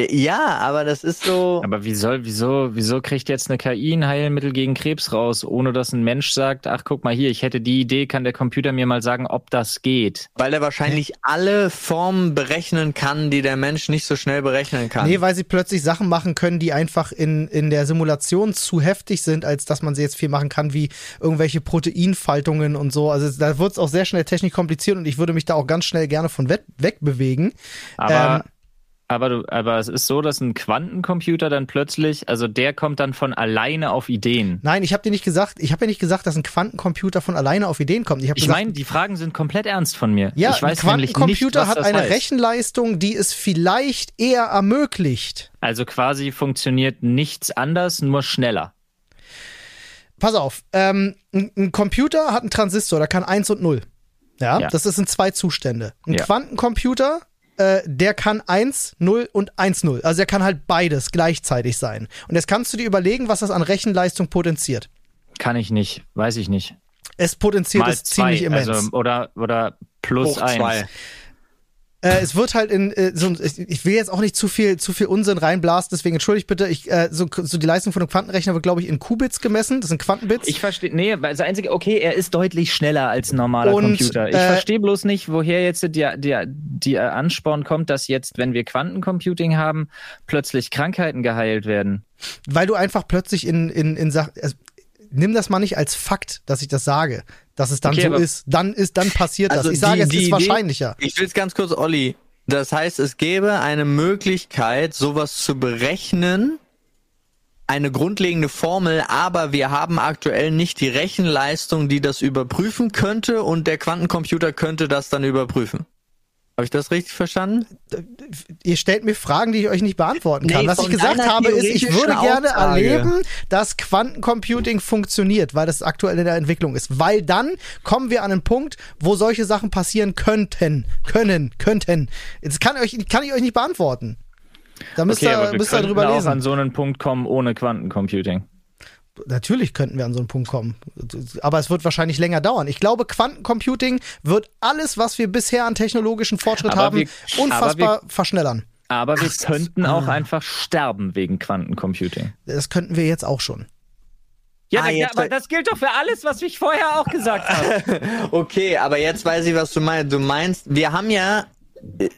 Äh, ja, aber das ist so. Aber wie soll, wieso, wieso kriegt jetzt eine KI ein Heilmittel gegen Krebs raus, ohne dass ein Mensch sagt, ach guck mal hier, ich hätte die Idee, kann der Computer mir mal sagen, ob das geht? Weil er wahrscheinlich alle Formen berechnen kann, die der Mensch nicht so schnell berechnen kann. Nee, weil sie plötzlich Sachen machen können, die einfach in, in der Simulation zu heftig sind, als dass man sie jetzt viel machen kann, wie irgendwelche Proteinfaltungen und so. Also da wird es auch sehr schnell technisch kompliziert und ich würde mich da auch ganz schnell gerne von wegbewegen. Aber ähm, aber, du, aber es ist so, dass ein Quantencomputer dann plötzlich, also der kommt dann von alleine auf Ideen. Nein, ich habe dir nicht gesagt, ich habe ja nicht gesagt, dass ein Quantencomputer von alleine auf Ideen kommt. Ich, ich meine, die Fragen sind komplett ernst von mir. Ja, ich weiß ein Quantencomputer nicht, hat eine heißt. Rechenleistung, die es vielleicht eher ermöglicht. Also quasi funktioniert nichts anders, nur schneller. Pass auf, ähm, ein, ein Computer hat einen Transistor, der kann 1 und 0. Ja, ja. das sind zwei Zustände. Ein ja. Quantencomputer äh, der kann 1, 0 und 1, 0. Also der kann halt beides gleichzeitig sein. Und jetzt kannst du dir überlegen, was das an Rechenleistung potenziert. Kann ich nicht, weiß ich nicht. Es potenziert Mal es zwei, ziemlich immens. Also, oder, oder plus 1. Äh, es wird halt in äh, so ich, ich will jetzt auch nicht zu viel zu viel Unsinn reinblasten, deswegen entschuldigt bitte. Ich äh, so, so die Leistung von einem Quantenrechner wird glaube ich in Qubits gemessen. Das sind Quantenbits. Ich verstehe. Nee, das einzige okay, er ist deutlich schneller als ein normaler Und, Computer. Ich äh, verstehe bloß nicht, woher jetzt der der der Ansporn kommt, dass jetzt, wenn wir Quantencomputing haben, plötzlich Krankheiten geheilt werden. Weil du einfach plötzlich in in in Sachen also, nimm das mal nicht als Fakt, dass ich das sage, dass es dann okay, so ist. Dann ist, dann passiert also das. Ich die, sage, es ist wahrscheinlicher. Ich will es ganz kurz, Olli. Das heißt, es gäbe eine Möglichkeit, sowas zu berechnen, eine grundlegende Formel, aber wir haben aktuell nicht die Rechenleistung, die das überprüfen könnte und der Quantencomputer könnte das dann überprüfen. Habe ich das richtig verstanden? Ihr stellt mir Fragen, die ich euch nicht beantworten kann. Nee, Was ich gesagt habe, ist, ich würde gerne erleben, dass Quantencomputing funktioniert, weil das aktuell in der Entwicklung ist. Weil dann kommen wir an einen Punkt, wo solche Sachen passieren könnten. Können, könnten. Das kann, euch, kann ich euch nicht beantworten. Da müsst okay, ihr, müsst ihr drüber lesen. auch an so einen Punkt kommen ohne Quantencomputing. Natürlich könnten wir an so einen Punkt kommen. Aber es wird wahrscheinlich länger dauern. Ich glaube, Quantencomputing wird alles, was wir bisher an technologischen Fortschritt aber haben, wir, unfassbar wir, verschnellern. Aber wir Ach, könnten auch ah. einfach sterben wegen Quantencomputing. Das könnten wir jetzt auch schon. Ja, ah, aber das gilt doch für alles, was ich vorher auch gesagt habe. okay, aber jetzt weiß ich, was du meinst. Du meinst, wir haben ja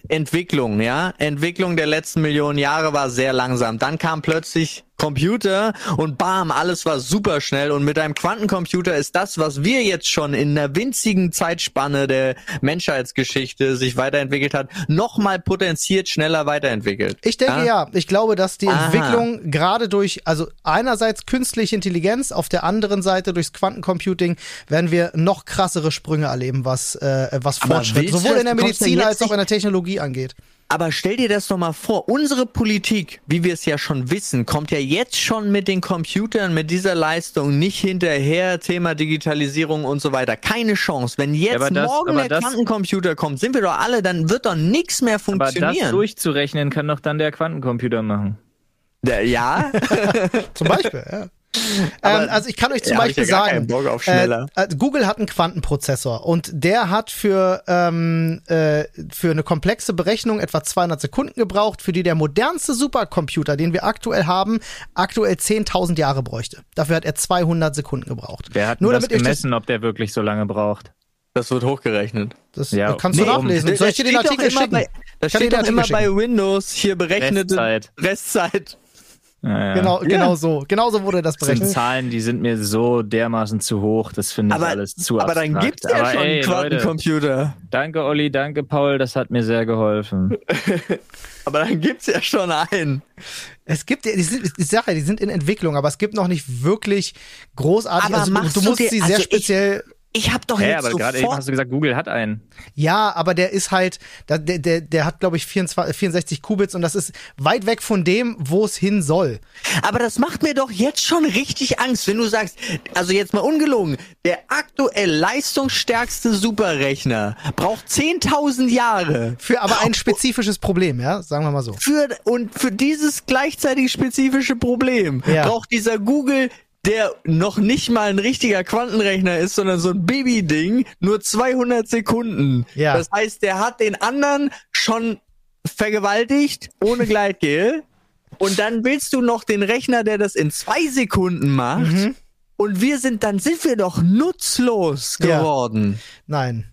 Entwicklung, ja. Entwicklung der letzten Millionen Jahre war sehr langsam. Dann kam plötzlich Computer und bam, alles war super schnell. Und mit einem Quantencomputer ist das, was wir jetzt schon in einer winzigen Zeitspanne der Menschheitsgeschichte sich weiterentwickelt hat, nochmal potenziert schneller weiterentwickelt. Ich denke ja. ja. Ich glaube, dass die Aha. Entwicklung gerade durch, also einerseits künstliche Intelligenz, auf der anderen Seite durchs Quantencomputing werden wir noch krassere Sprünge erleben, was, äh, was Fortschritt sowohl in der Medizin als auch in der Technologie angeht. Aber stell dir das doch mal vor, unsere Politik, wie wir es ja schon wissen, kommt ja jetzt schon mit den Computern, mit dieser Leistung nicht hinterher, Thema Digitalisierung und so weiter. Keine Chance. Wenn jetzt ja, das, morgen der das, Quantencomputer kommt, sind wir doch alle, dann wird doch nichts mehr funktionieren. Aber das durchzurechnen kann doch dann der Quantencomputer machen. Der, ja. Zum Beispiel, ja. Ähm, also ich kann euch zum ja, Beispiel ja sagen, äh, äh, Google hat einen Quantenprozessor und der hat für, ähm, äh, für eine komplexe Berechnung etwa 200 Sekunden gebraucht, für die der modernste Supercomputer, den wir aktuell haben, aktuell 10.000 Jahre bräuchte. Dafür hat er 200 Sekunden gebraucht. Wer hat Nur das gemessen, das, ob der wirklich so lange braucht? Das wird hochgerechnet. Das ja, kannst nee, du nachlesen. Um, Soll ich dir den Artikel schicken? Bei, das steht doch immer bei Windows hier berechnete Restzeit. Restzeit. Ja, Genau, ja. genau so. Genau so wurde das berechnet. Das sind Zahlen, die sind mir so dermaßen zu hoch. Das finde ich alles zu Aber abstrakt. dann gibt's ja aber schon ey, einen Quantencomputer. Danke, Olli. Danke, Paul. Das hat mir sehr geholfen. aber dann gibt's ja schon einen. Es gibt, die sind, ich sage ja, die sind in Entwicklung, aber es gibt noch nicht wirklich großartig. Aber also, du, musst sie sehr also speziell ich habe doch hey, jetzt aber gerade eben hast du gesagt, Google hat einen. Ja, aber der ist halt, der, der, der hat, glaube ich, 24, 64 Qubits und das ist weit weg von dem, wo es hin soll. Aber das macht mir doch jetzt schon richtig Angst, wenn du sagst, also jetzt mal ungelogen, der aktuell leistungsstärkste Superrechner braucht 10.000 Jahre. Für aber ein spezifisches Problem, ja, sagen wir mal so. Für, und für dieses gleichzeitig spezifische Problem ja. braucht dieser Google der noch nicht mal ein richtiger Quantenrechner ist, sondern so ein Baby-Ding, nur 200 Sekunden. Ja. Das heißt, der hat den anderen schon vergewaltigt, ohne Gleitgel. Und dann willst du noch den Rechner, der das in zwei Sekunden macht. Mhm. Und wir sind, dann sind wir doch nutzlos geworden. Ja. Nein.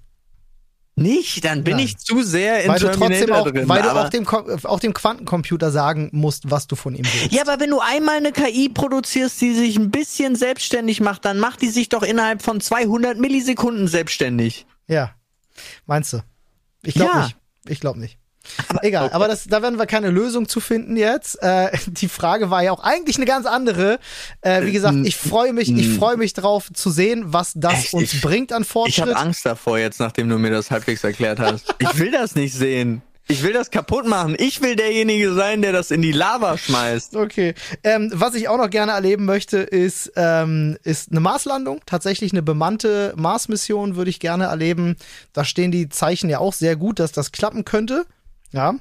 Nicht? Dann bin Nein. ich zu sehr in weil Terminator du trotzdem auch, drin. Weil du auch dem, auch dem Quantencomputer sagen musst, was du von ihm willst. Ja, aber wenn du einmal eine KI produzierst, die sich ein bisschen selbstständig macht, dann macht die sich doch innerhalb von 200 Millisekunden selbstständig. Ja. Meinst du? Ich glaube ja. nicht. Ich glaube nicht. Aber, Egal, okay. aber das, da werden wir keine Lösung zu finden jetzt. Äh, die Frage war ja auch eigentlich eine ganz andere. Äh, wie gesagt, ich freue mich, ich freue mich drauf zu sehen, was das Echt? uns ich, bringt an Fortschritt. Ich habe Angst davor jetzt, nachdem du mir das halbwegs erklärt hast. ich will das nicht sehen. Ich will das kaputt machen. Ich will derjenige sein, der das in die Lava schmeißt. Okay. Ähm, was ich auch noch gerne erleben möchte, ist, ähm, ist eine Marslandung. Tatsächlich eine bemannte Mars-Mission würde ich gerne erleben. Da stehen die Zeichen ja auch sehr gut, dass das klappen könnte. Ja.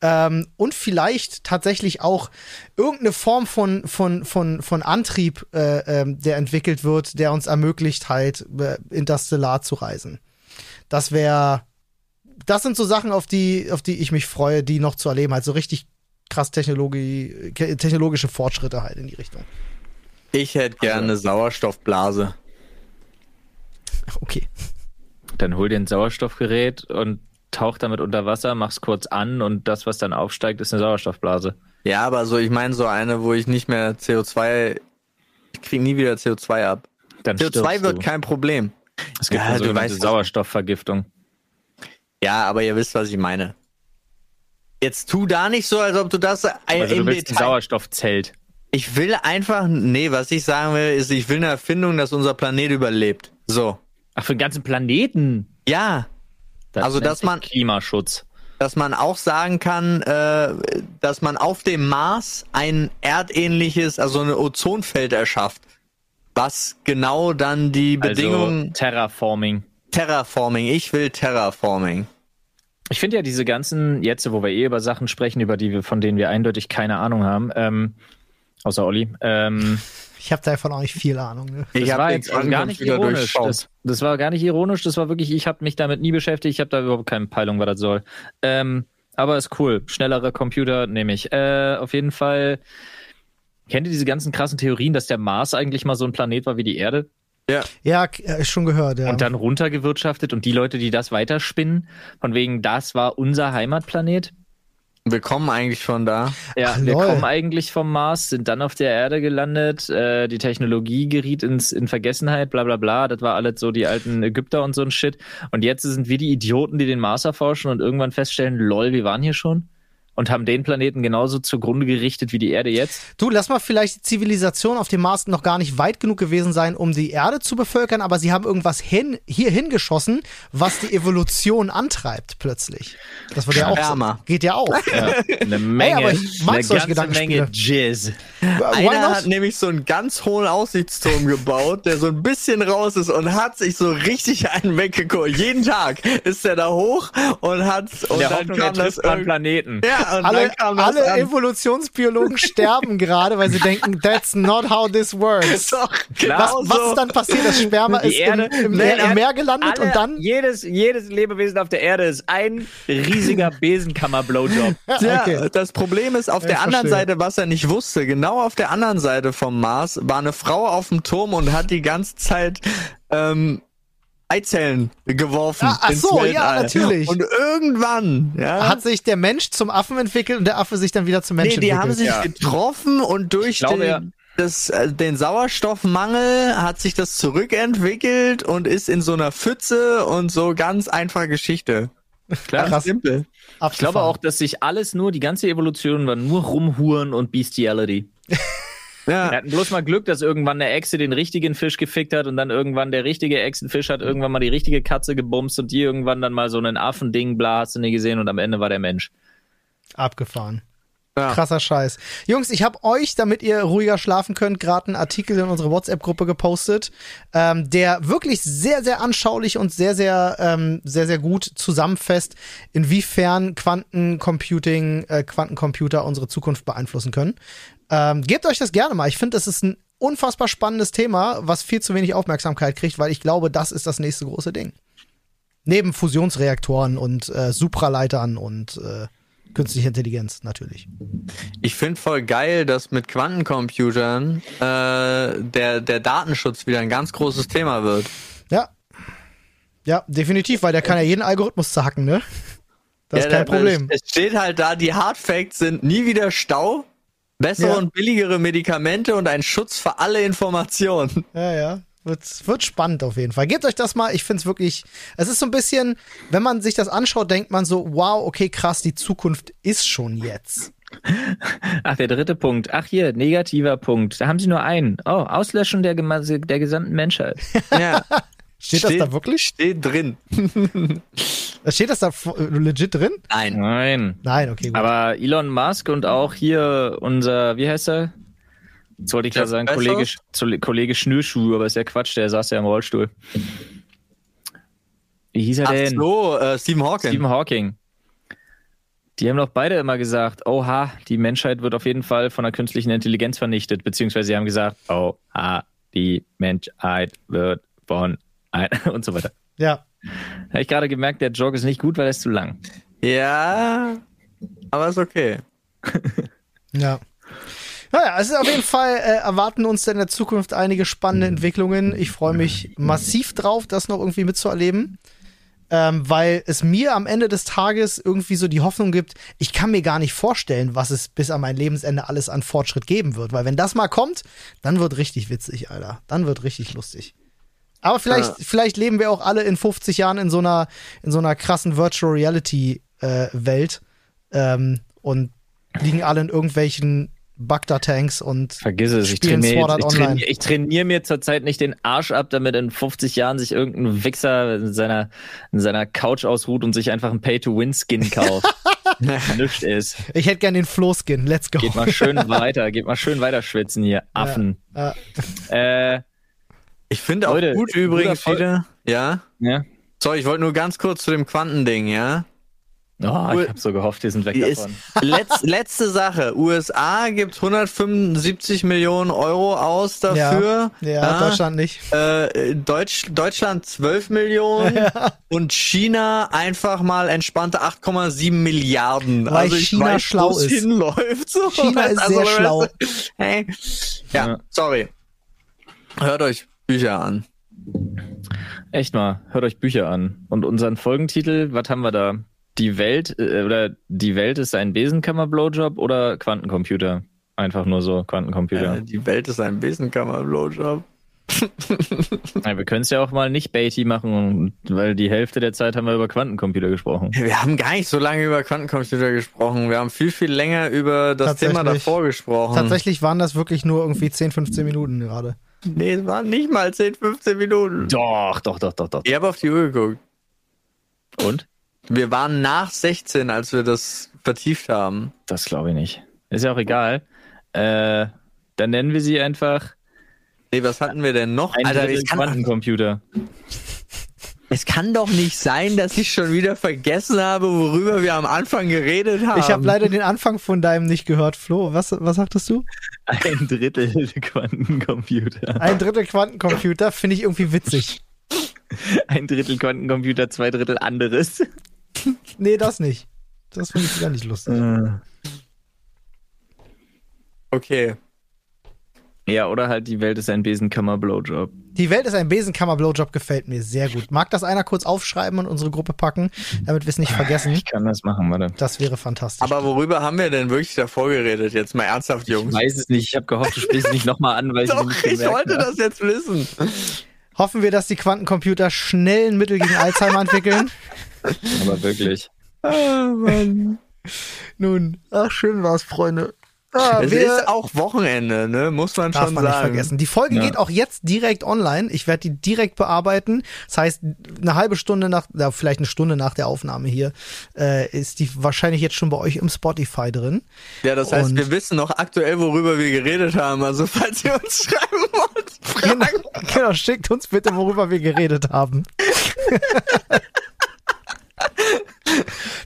Ähm, und vielleicht tatsächlich auch irgendeine Form von, von, von, von Antrieb, äh, äh, der entwickelt wird, der uns ermöglicht, halt äh, interstellar zu reisen. Das wäre, das sind so Sachen, auf die, auf die ich mich freue, die noch zu erleben. Also richtig krass Technologie, technologische Fortschritte halt in die Richtung. Ich hätte gerne also, eine Sauerstoffblase. Okay. Dann hol dir ein Sauerstoffgerät und tauch damit unter Wasser, mach's kurz an und das, was dann aufsteigt, ist eine Sauerstoffblase. Ja, aber so, ich meine so eine, wo ich nicht mehr CO2, ich krieg nie wieder CO2 ab. Dann CO2 wird du. kein Problem. Es gibt ja, eine sogenannte Sauerstoffvergiftung. Ja, aber ihr wisst, was ich meine. Jetzt tu da nicht so, als ob du das also im du willst Detail... ein Sauerstoffzelt. Ich will einfach, nee, was ich sagen will, ist, ich will eine Erfindung, dass unser Planet überlebt. So. Ach, für den ganzen Planeten? Ja. Das also dass man Klimaschutz. Dass man auch sagen kann, äh, dass man auf dem Mars ein erdähnliches, also ein Ozonfeld erschafft, was genau dann die also Bedingungen. Also Terraforming. Terraforming. Ich will Terraforming. Ich finde ja diese ganzen, jetzt wo wir eh über Sachen sprechen, über die wir, von denen wir eindeutig keine Ahnung haben, ähm, außer Olli, ähm, ich habe davon auch nicht viel Ahnung. Ne? Ich das war jetzt gar nicht ironisch. Das, das, war gar nicht ironisch. Das war wirklich, ich habe mich damit nie beschäftigt. Ich habe da überhaupt keine Peilung, was das soll. Ähm, aber ist cool. Schnellere Computer nehme ich. Äh, auf jeden Fall. Kennt ihr diese ganzen krassen Theorien, dass der Mars eigentlich mal so ein Planet war wie die Erde? Ja. Ja, äh, schon gehört, ja. Und dann runtergewirtschaftet und die Leute, die das weiterspinnen, von wegen, das war unser Heimatplanet. Wir kommen eigentlich von da. Ja, Ach, wir kommen eigentlich vom Mars, sind dann auf der Erde gelandet. Äh, die Technologie geriet ins, in Vergessenheit, bla bla bla. Das war alles so die alten Ägypter und so ein Shit. Und jetzt sind wir die Idioten, die den Mars erforschen und irgendwann feststellen, lol, wir waren hier schon und haben den Planeten genauso zugrunde gerichtet wie die Erde jetzt. Du, lass mal vielleicht die Zivilisation auf dem Mars noch gar nicht weit genug gewesen sein, um die Erde zu bevölkern, aber sie haben irgendwas hin, hier hingeschossen, was die Evolution antreibt plötzlich. Das wird ja auch so, geht ja auch. Ja, eine Menge, hey, aber ich mag eine solche ganze Menge Jizz. Einer hat nämlich so einen ganz hohen Aussichtsturm gebaut, der so ein bisschen raus ist und hat sich so richtig einen weggeguckt. Jeden Tag ist er da hoch und hat und der dann kam das Planeten. Ja, alle, alle Evolutionsbiologen sterben gerade, weil sie denken, that's not how this works. Doch, was, was ist dann passiert? Das Sperma ist Erde, im, im, Meer, im, Meer, gelandet alle, und dann. Jedes, jedes Lebewesen auf der Erde ist ein riesiger Besenkammer-Blowjob. ja, okay. das Problem ist, auf ich der verstehe. anderen Seite, was er nicht wusste, genau auf der anderen Seite vom Mars war eine Frau auf dem Turm und hat die ganze Zeit ähm, Eizellen geworfen. Ah, ach so, Weltall. ja, natürlich. Und irgendwann ja, hat sich der Mensch zum Affen entwickelt und der Affe sich dann wieder zum Menschen nee, die entwickelt. haben sich ja. getroffen und durch glaube, den, ja. das, äh, den Sauerstoffmangel hat sich das zurückentwickelt und ist in so einer Pfütze und so ganz einfache Geschichte. Klar, Krass. simpel. Abgefahren. Ich glaube auch, dass sich alles nur, die ganze Evolution war nur Rumhuren und Bestiality. Ja. Wir hatten bloß mal Glück, dass irgendwann eine Echse den richtigen Fisch gefickt hat und dann irgendwann der richtige Echsenfisch hat irgendwann mal die richtige Katze gebumst und die irgendwann dann mal so einen Affending, bla, hast du nie gesehen und am Ende war der Mensch. Abgefahren. Ja. Krasser Scheiß. Jungs, ich habe euch, damit ihr ruhiger schlafen könnt, gerade einen Artikel in unsere WhatsApp-Gruppe gepostet, ähm, der wirklich sehr, sehr anschaulich und sehr, sehr, ähm, sehr, sehr gut zusammenfasst, inwiefern Quantencomputing, äh, Quantencomputer unsere Zukunft beeinflussen können. Ähm, gebt euch das gerne mal. Ich finde, das ist ein unfassbar spannendes Thema, was viel zu wenig Aufmerksamkeit kriegt, weil ich glaube, das ist das nächste große Ding. Neben Fusionsreaktoren und äh, Supraleitern und äh, künstliche Intelligenz natürlich. Ich finde voll geil, dass mit Quantencomputern äh, der, der Datenschutz wieder ein ganz großes Thema wird. Ja. Ja, definitiv, weil der kann ja jeden Algorithmus zerhacken, ne? Das ja, ist kein Problem. Es steht halt da, die Hardfacts sind nie wieder Stau, Bessere ja. und billigere Medikamente und ein Schutz für alle Informationen. Ja, ja. Wird, wird spannend auf jeden Fall. Gebt euch das mal. Ich finde es wirklich, es ist so ein bisschen, wenn man sich das anschaut, denkt man so, wow, okay, krass, die Zukunft ist schon jetzt. Ach, der dritte Punkt. Ach, hier, negativer Punkt. Da haben sie nur einen. Oh, Auslöschung der, der gesamten Menschheit. Ja. Steht, steht, das da wirklich? Steht drin. steht das da legit drin? Nein. Nein. Nein, okay. Gut. Aber Elon Musk und auch hier unser, wie heißt er? Jetzt wollte ich gerade sagen, Kollege, Kollege Schnürschuh, aber ist ja Quatsch, der saß ja im Rollstuhl. Wie hieß er denn? Ach so, äh, Stephen Hawking. Stephen Hawking. Die haben doch beide immer gesagt, oha, die Menschheit wird auf jeden Fall von der künstlichen Intelligenz vernichtet, beziehungsweise sie haben gesagt, oha, die Menschheit wird von und so weiter. Ja. Habe ich gerade gemerkt, der Jog ist nicht gut, weil er ist zu lang. Ja, aber ist okay. ja. Naja, es ist auf jeden Fall, äh, erwarten uns in der Zukunft einige spannende Entwicklungen. Ich freue mich massiv drauf, das noch irgendwie mitzuerleben. Ähm, weil es mir am Ende des Tages irgendwie so die Hoffnung gibt, ich kann mir gar nicht vorstellen, was es bis an mein Lebensende alles an Fortschritt geben wird. Weil wenn das mal kommt, dann wird richtig witzig, Alter. Dann wird richtig lustig. Aber vielleicht, ja. vielleicht leben wir auch alle in 50 Jahren in so einer, in so einer krassen Virtual Reality äh, Welt ähm, und liegen alle in irgendwelchen Bagda-Tanks und Vergiss es, ich trainiere, ich, trainiere, ich trainiere mir zurzeit nicht den Arsch ab, damit in 50 Jahren sich irgendein Wichser in seiner, in seiner Couch ausruht und sich einfach einen Pay-to-Win-Skin kauft. Nichts ist. Ich hätte gern den Flow-Skin, let's go. Geht mal schön weiter, geht mal schön weiter schwitzen hier, Affen. Ja, ja. Äh, ich finde auch Leute, gut übrigens wieder. Ja? Ja. So, ich wollte nur ganz kurz zu dem Quantending, ja? Oh, ich habe so gehofft, die sind weg davon. Letz, letzte Sache. USA gibt 175 Millionen Euro aus dafür. Ja, ja, ja Deutschland nicht. Äh, Deutsch, Deutschland 12 Millionen ja. und China einfach mal entspannte 8,7 Milliarden. Weil also China weiß, schlau ist. Hinläuft, so. China ist also, sehr schlau. Hey. Ja, sorry. Hört euch Bücher an. Echt mal, hört euch Bücher an. Und unseren Folgentitel, was haben wir da? die Welt äh, oder die Welt ist ein Besenkammer-Blowjob oder Quantencomputer? Einfach nur so Quantencomputer. Äh, die Welt ist ein Besenkammer-Blowjob. ja, wir können es ja auch mal nicht Beatty machen, weil die Hälfte der Zeit haben wir über Quantencomputer gesprochen. Wir haben gar nicht so lange über Quantencomputer gesprochen. Wir haben viel, viel länger über das Thema davor gesprochen. Tatsächlich waren das wirklich nur irgendwie 10, 15 Minuten gerade. Nee, es waren nicht mal 10, 15 Minuten. Doch, doch, doch, doch, doch. Ich habe auf die Uhr geguckt. Und? Wir waren nach 16, als wir das vertieft haben. Das glaube ich nicht. Ist ja auch egal. Äh, dann nennen wir sie einfach. Nee, was hatten wir denn noch? Ein Alter, ich Quantencomputer. Es kann doch nicht sein, dass ich schon wieder vergessen habe, worüber wir am Anfang geredet haben. Ich habe leider den Anfang von deinem nicht gehört, Flo. Was, was sagtest du? Ein Drittel Quantencomputer. Ein Drittel Quantencomputer finde ich irgendwie witzig. Ein Drittel Quantencomputer, zwei Drittel anderes. nee, das nicht. Das finde ich gar nicht lustig. Okay. Ja, oder halt die Welt ist ein Besenkammer-Blowjob. Die Welt ist ein Besenkammer-Blowjob gefällt mir sehr gut. Mag das einer kurz aufschreiben und unsere Gruppe packen, damit wir es nicht vergessen? Ich kann das machen, warte. Das wäre fantastisch. Aber worüber haben wir denn wirklich davor geredet? Jetzt mal ernsthaft, Jungs. Ich weiß es nicht. Ich habe gehofft, du sprichst nicht nochmal an, weil Doch, ich nicht ich wollte das jetzt wissen. Hoffen wir, dass die Quantencomputer schnell ein Mittel gegen Alzheimer entwickeln. Aber wirklich. Ah, Mann. Nun, ach, schön war's, Freunde. Ah, es ist auch Wochenende, ne? Muss man darf schon man sagen. Nicht vergessen. Die Folge ja. geht auch jetzt direkt online. Ich werde die direkt bearbeiten. Das heißt, eine halbe Stunde nach, ja, vielleicht eine Stunde nach der Aufnahme hier, äh, ist die wahrscheinlich jetzt schon bei euch im Spotify drin. Ja, das heißt, Und wir wissen noch aktuell, worüber wir geredet haben. Also falls ihr uns schreiben wollt, genau, genau, schickt uns bitte, worüber wir geredet haben.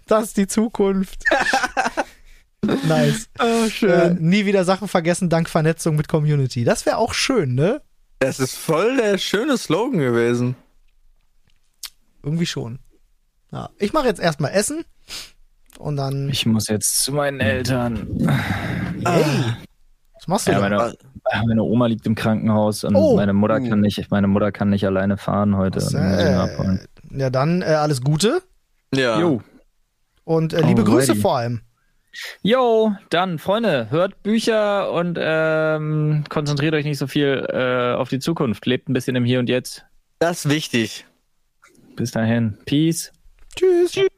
das ist die Zukunft. nice. Oh, schön. Äh, nie wieder Sachen vergessen dank Vernetzung mit Community. Das wäre auch schön, ne? Das ist voll der schöne Slogan gewesen. Irgendwie schon. Ja, ich mache jetzt erstmal Essen und dann. Ich muss jetzt zu meinen Eltern. Hey. Was machst du ja, meine, meine, Oma liegt im Krankenhaus und oh. meine Mutter kann nicht, meine Mutter kann nicht alleine fahren heute. Was, äh, ja, dann äh, alles Gute. Ja. Jo. Und äh, liebe Alrighty. Grüße vor allem. Jo, dann, Freunde, hört Bücher und ähm, konzentriert euch nicht so viel äh, auf die Zukunft. Lebt ein bisschen im Hier und Jetzt. Das ist wichtig. Bis dahin. Peace. Tschüss. Tschüss.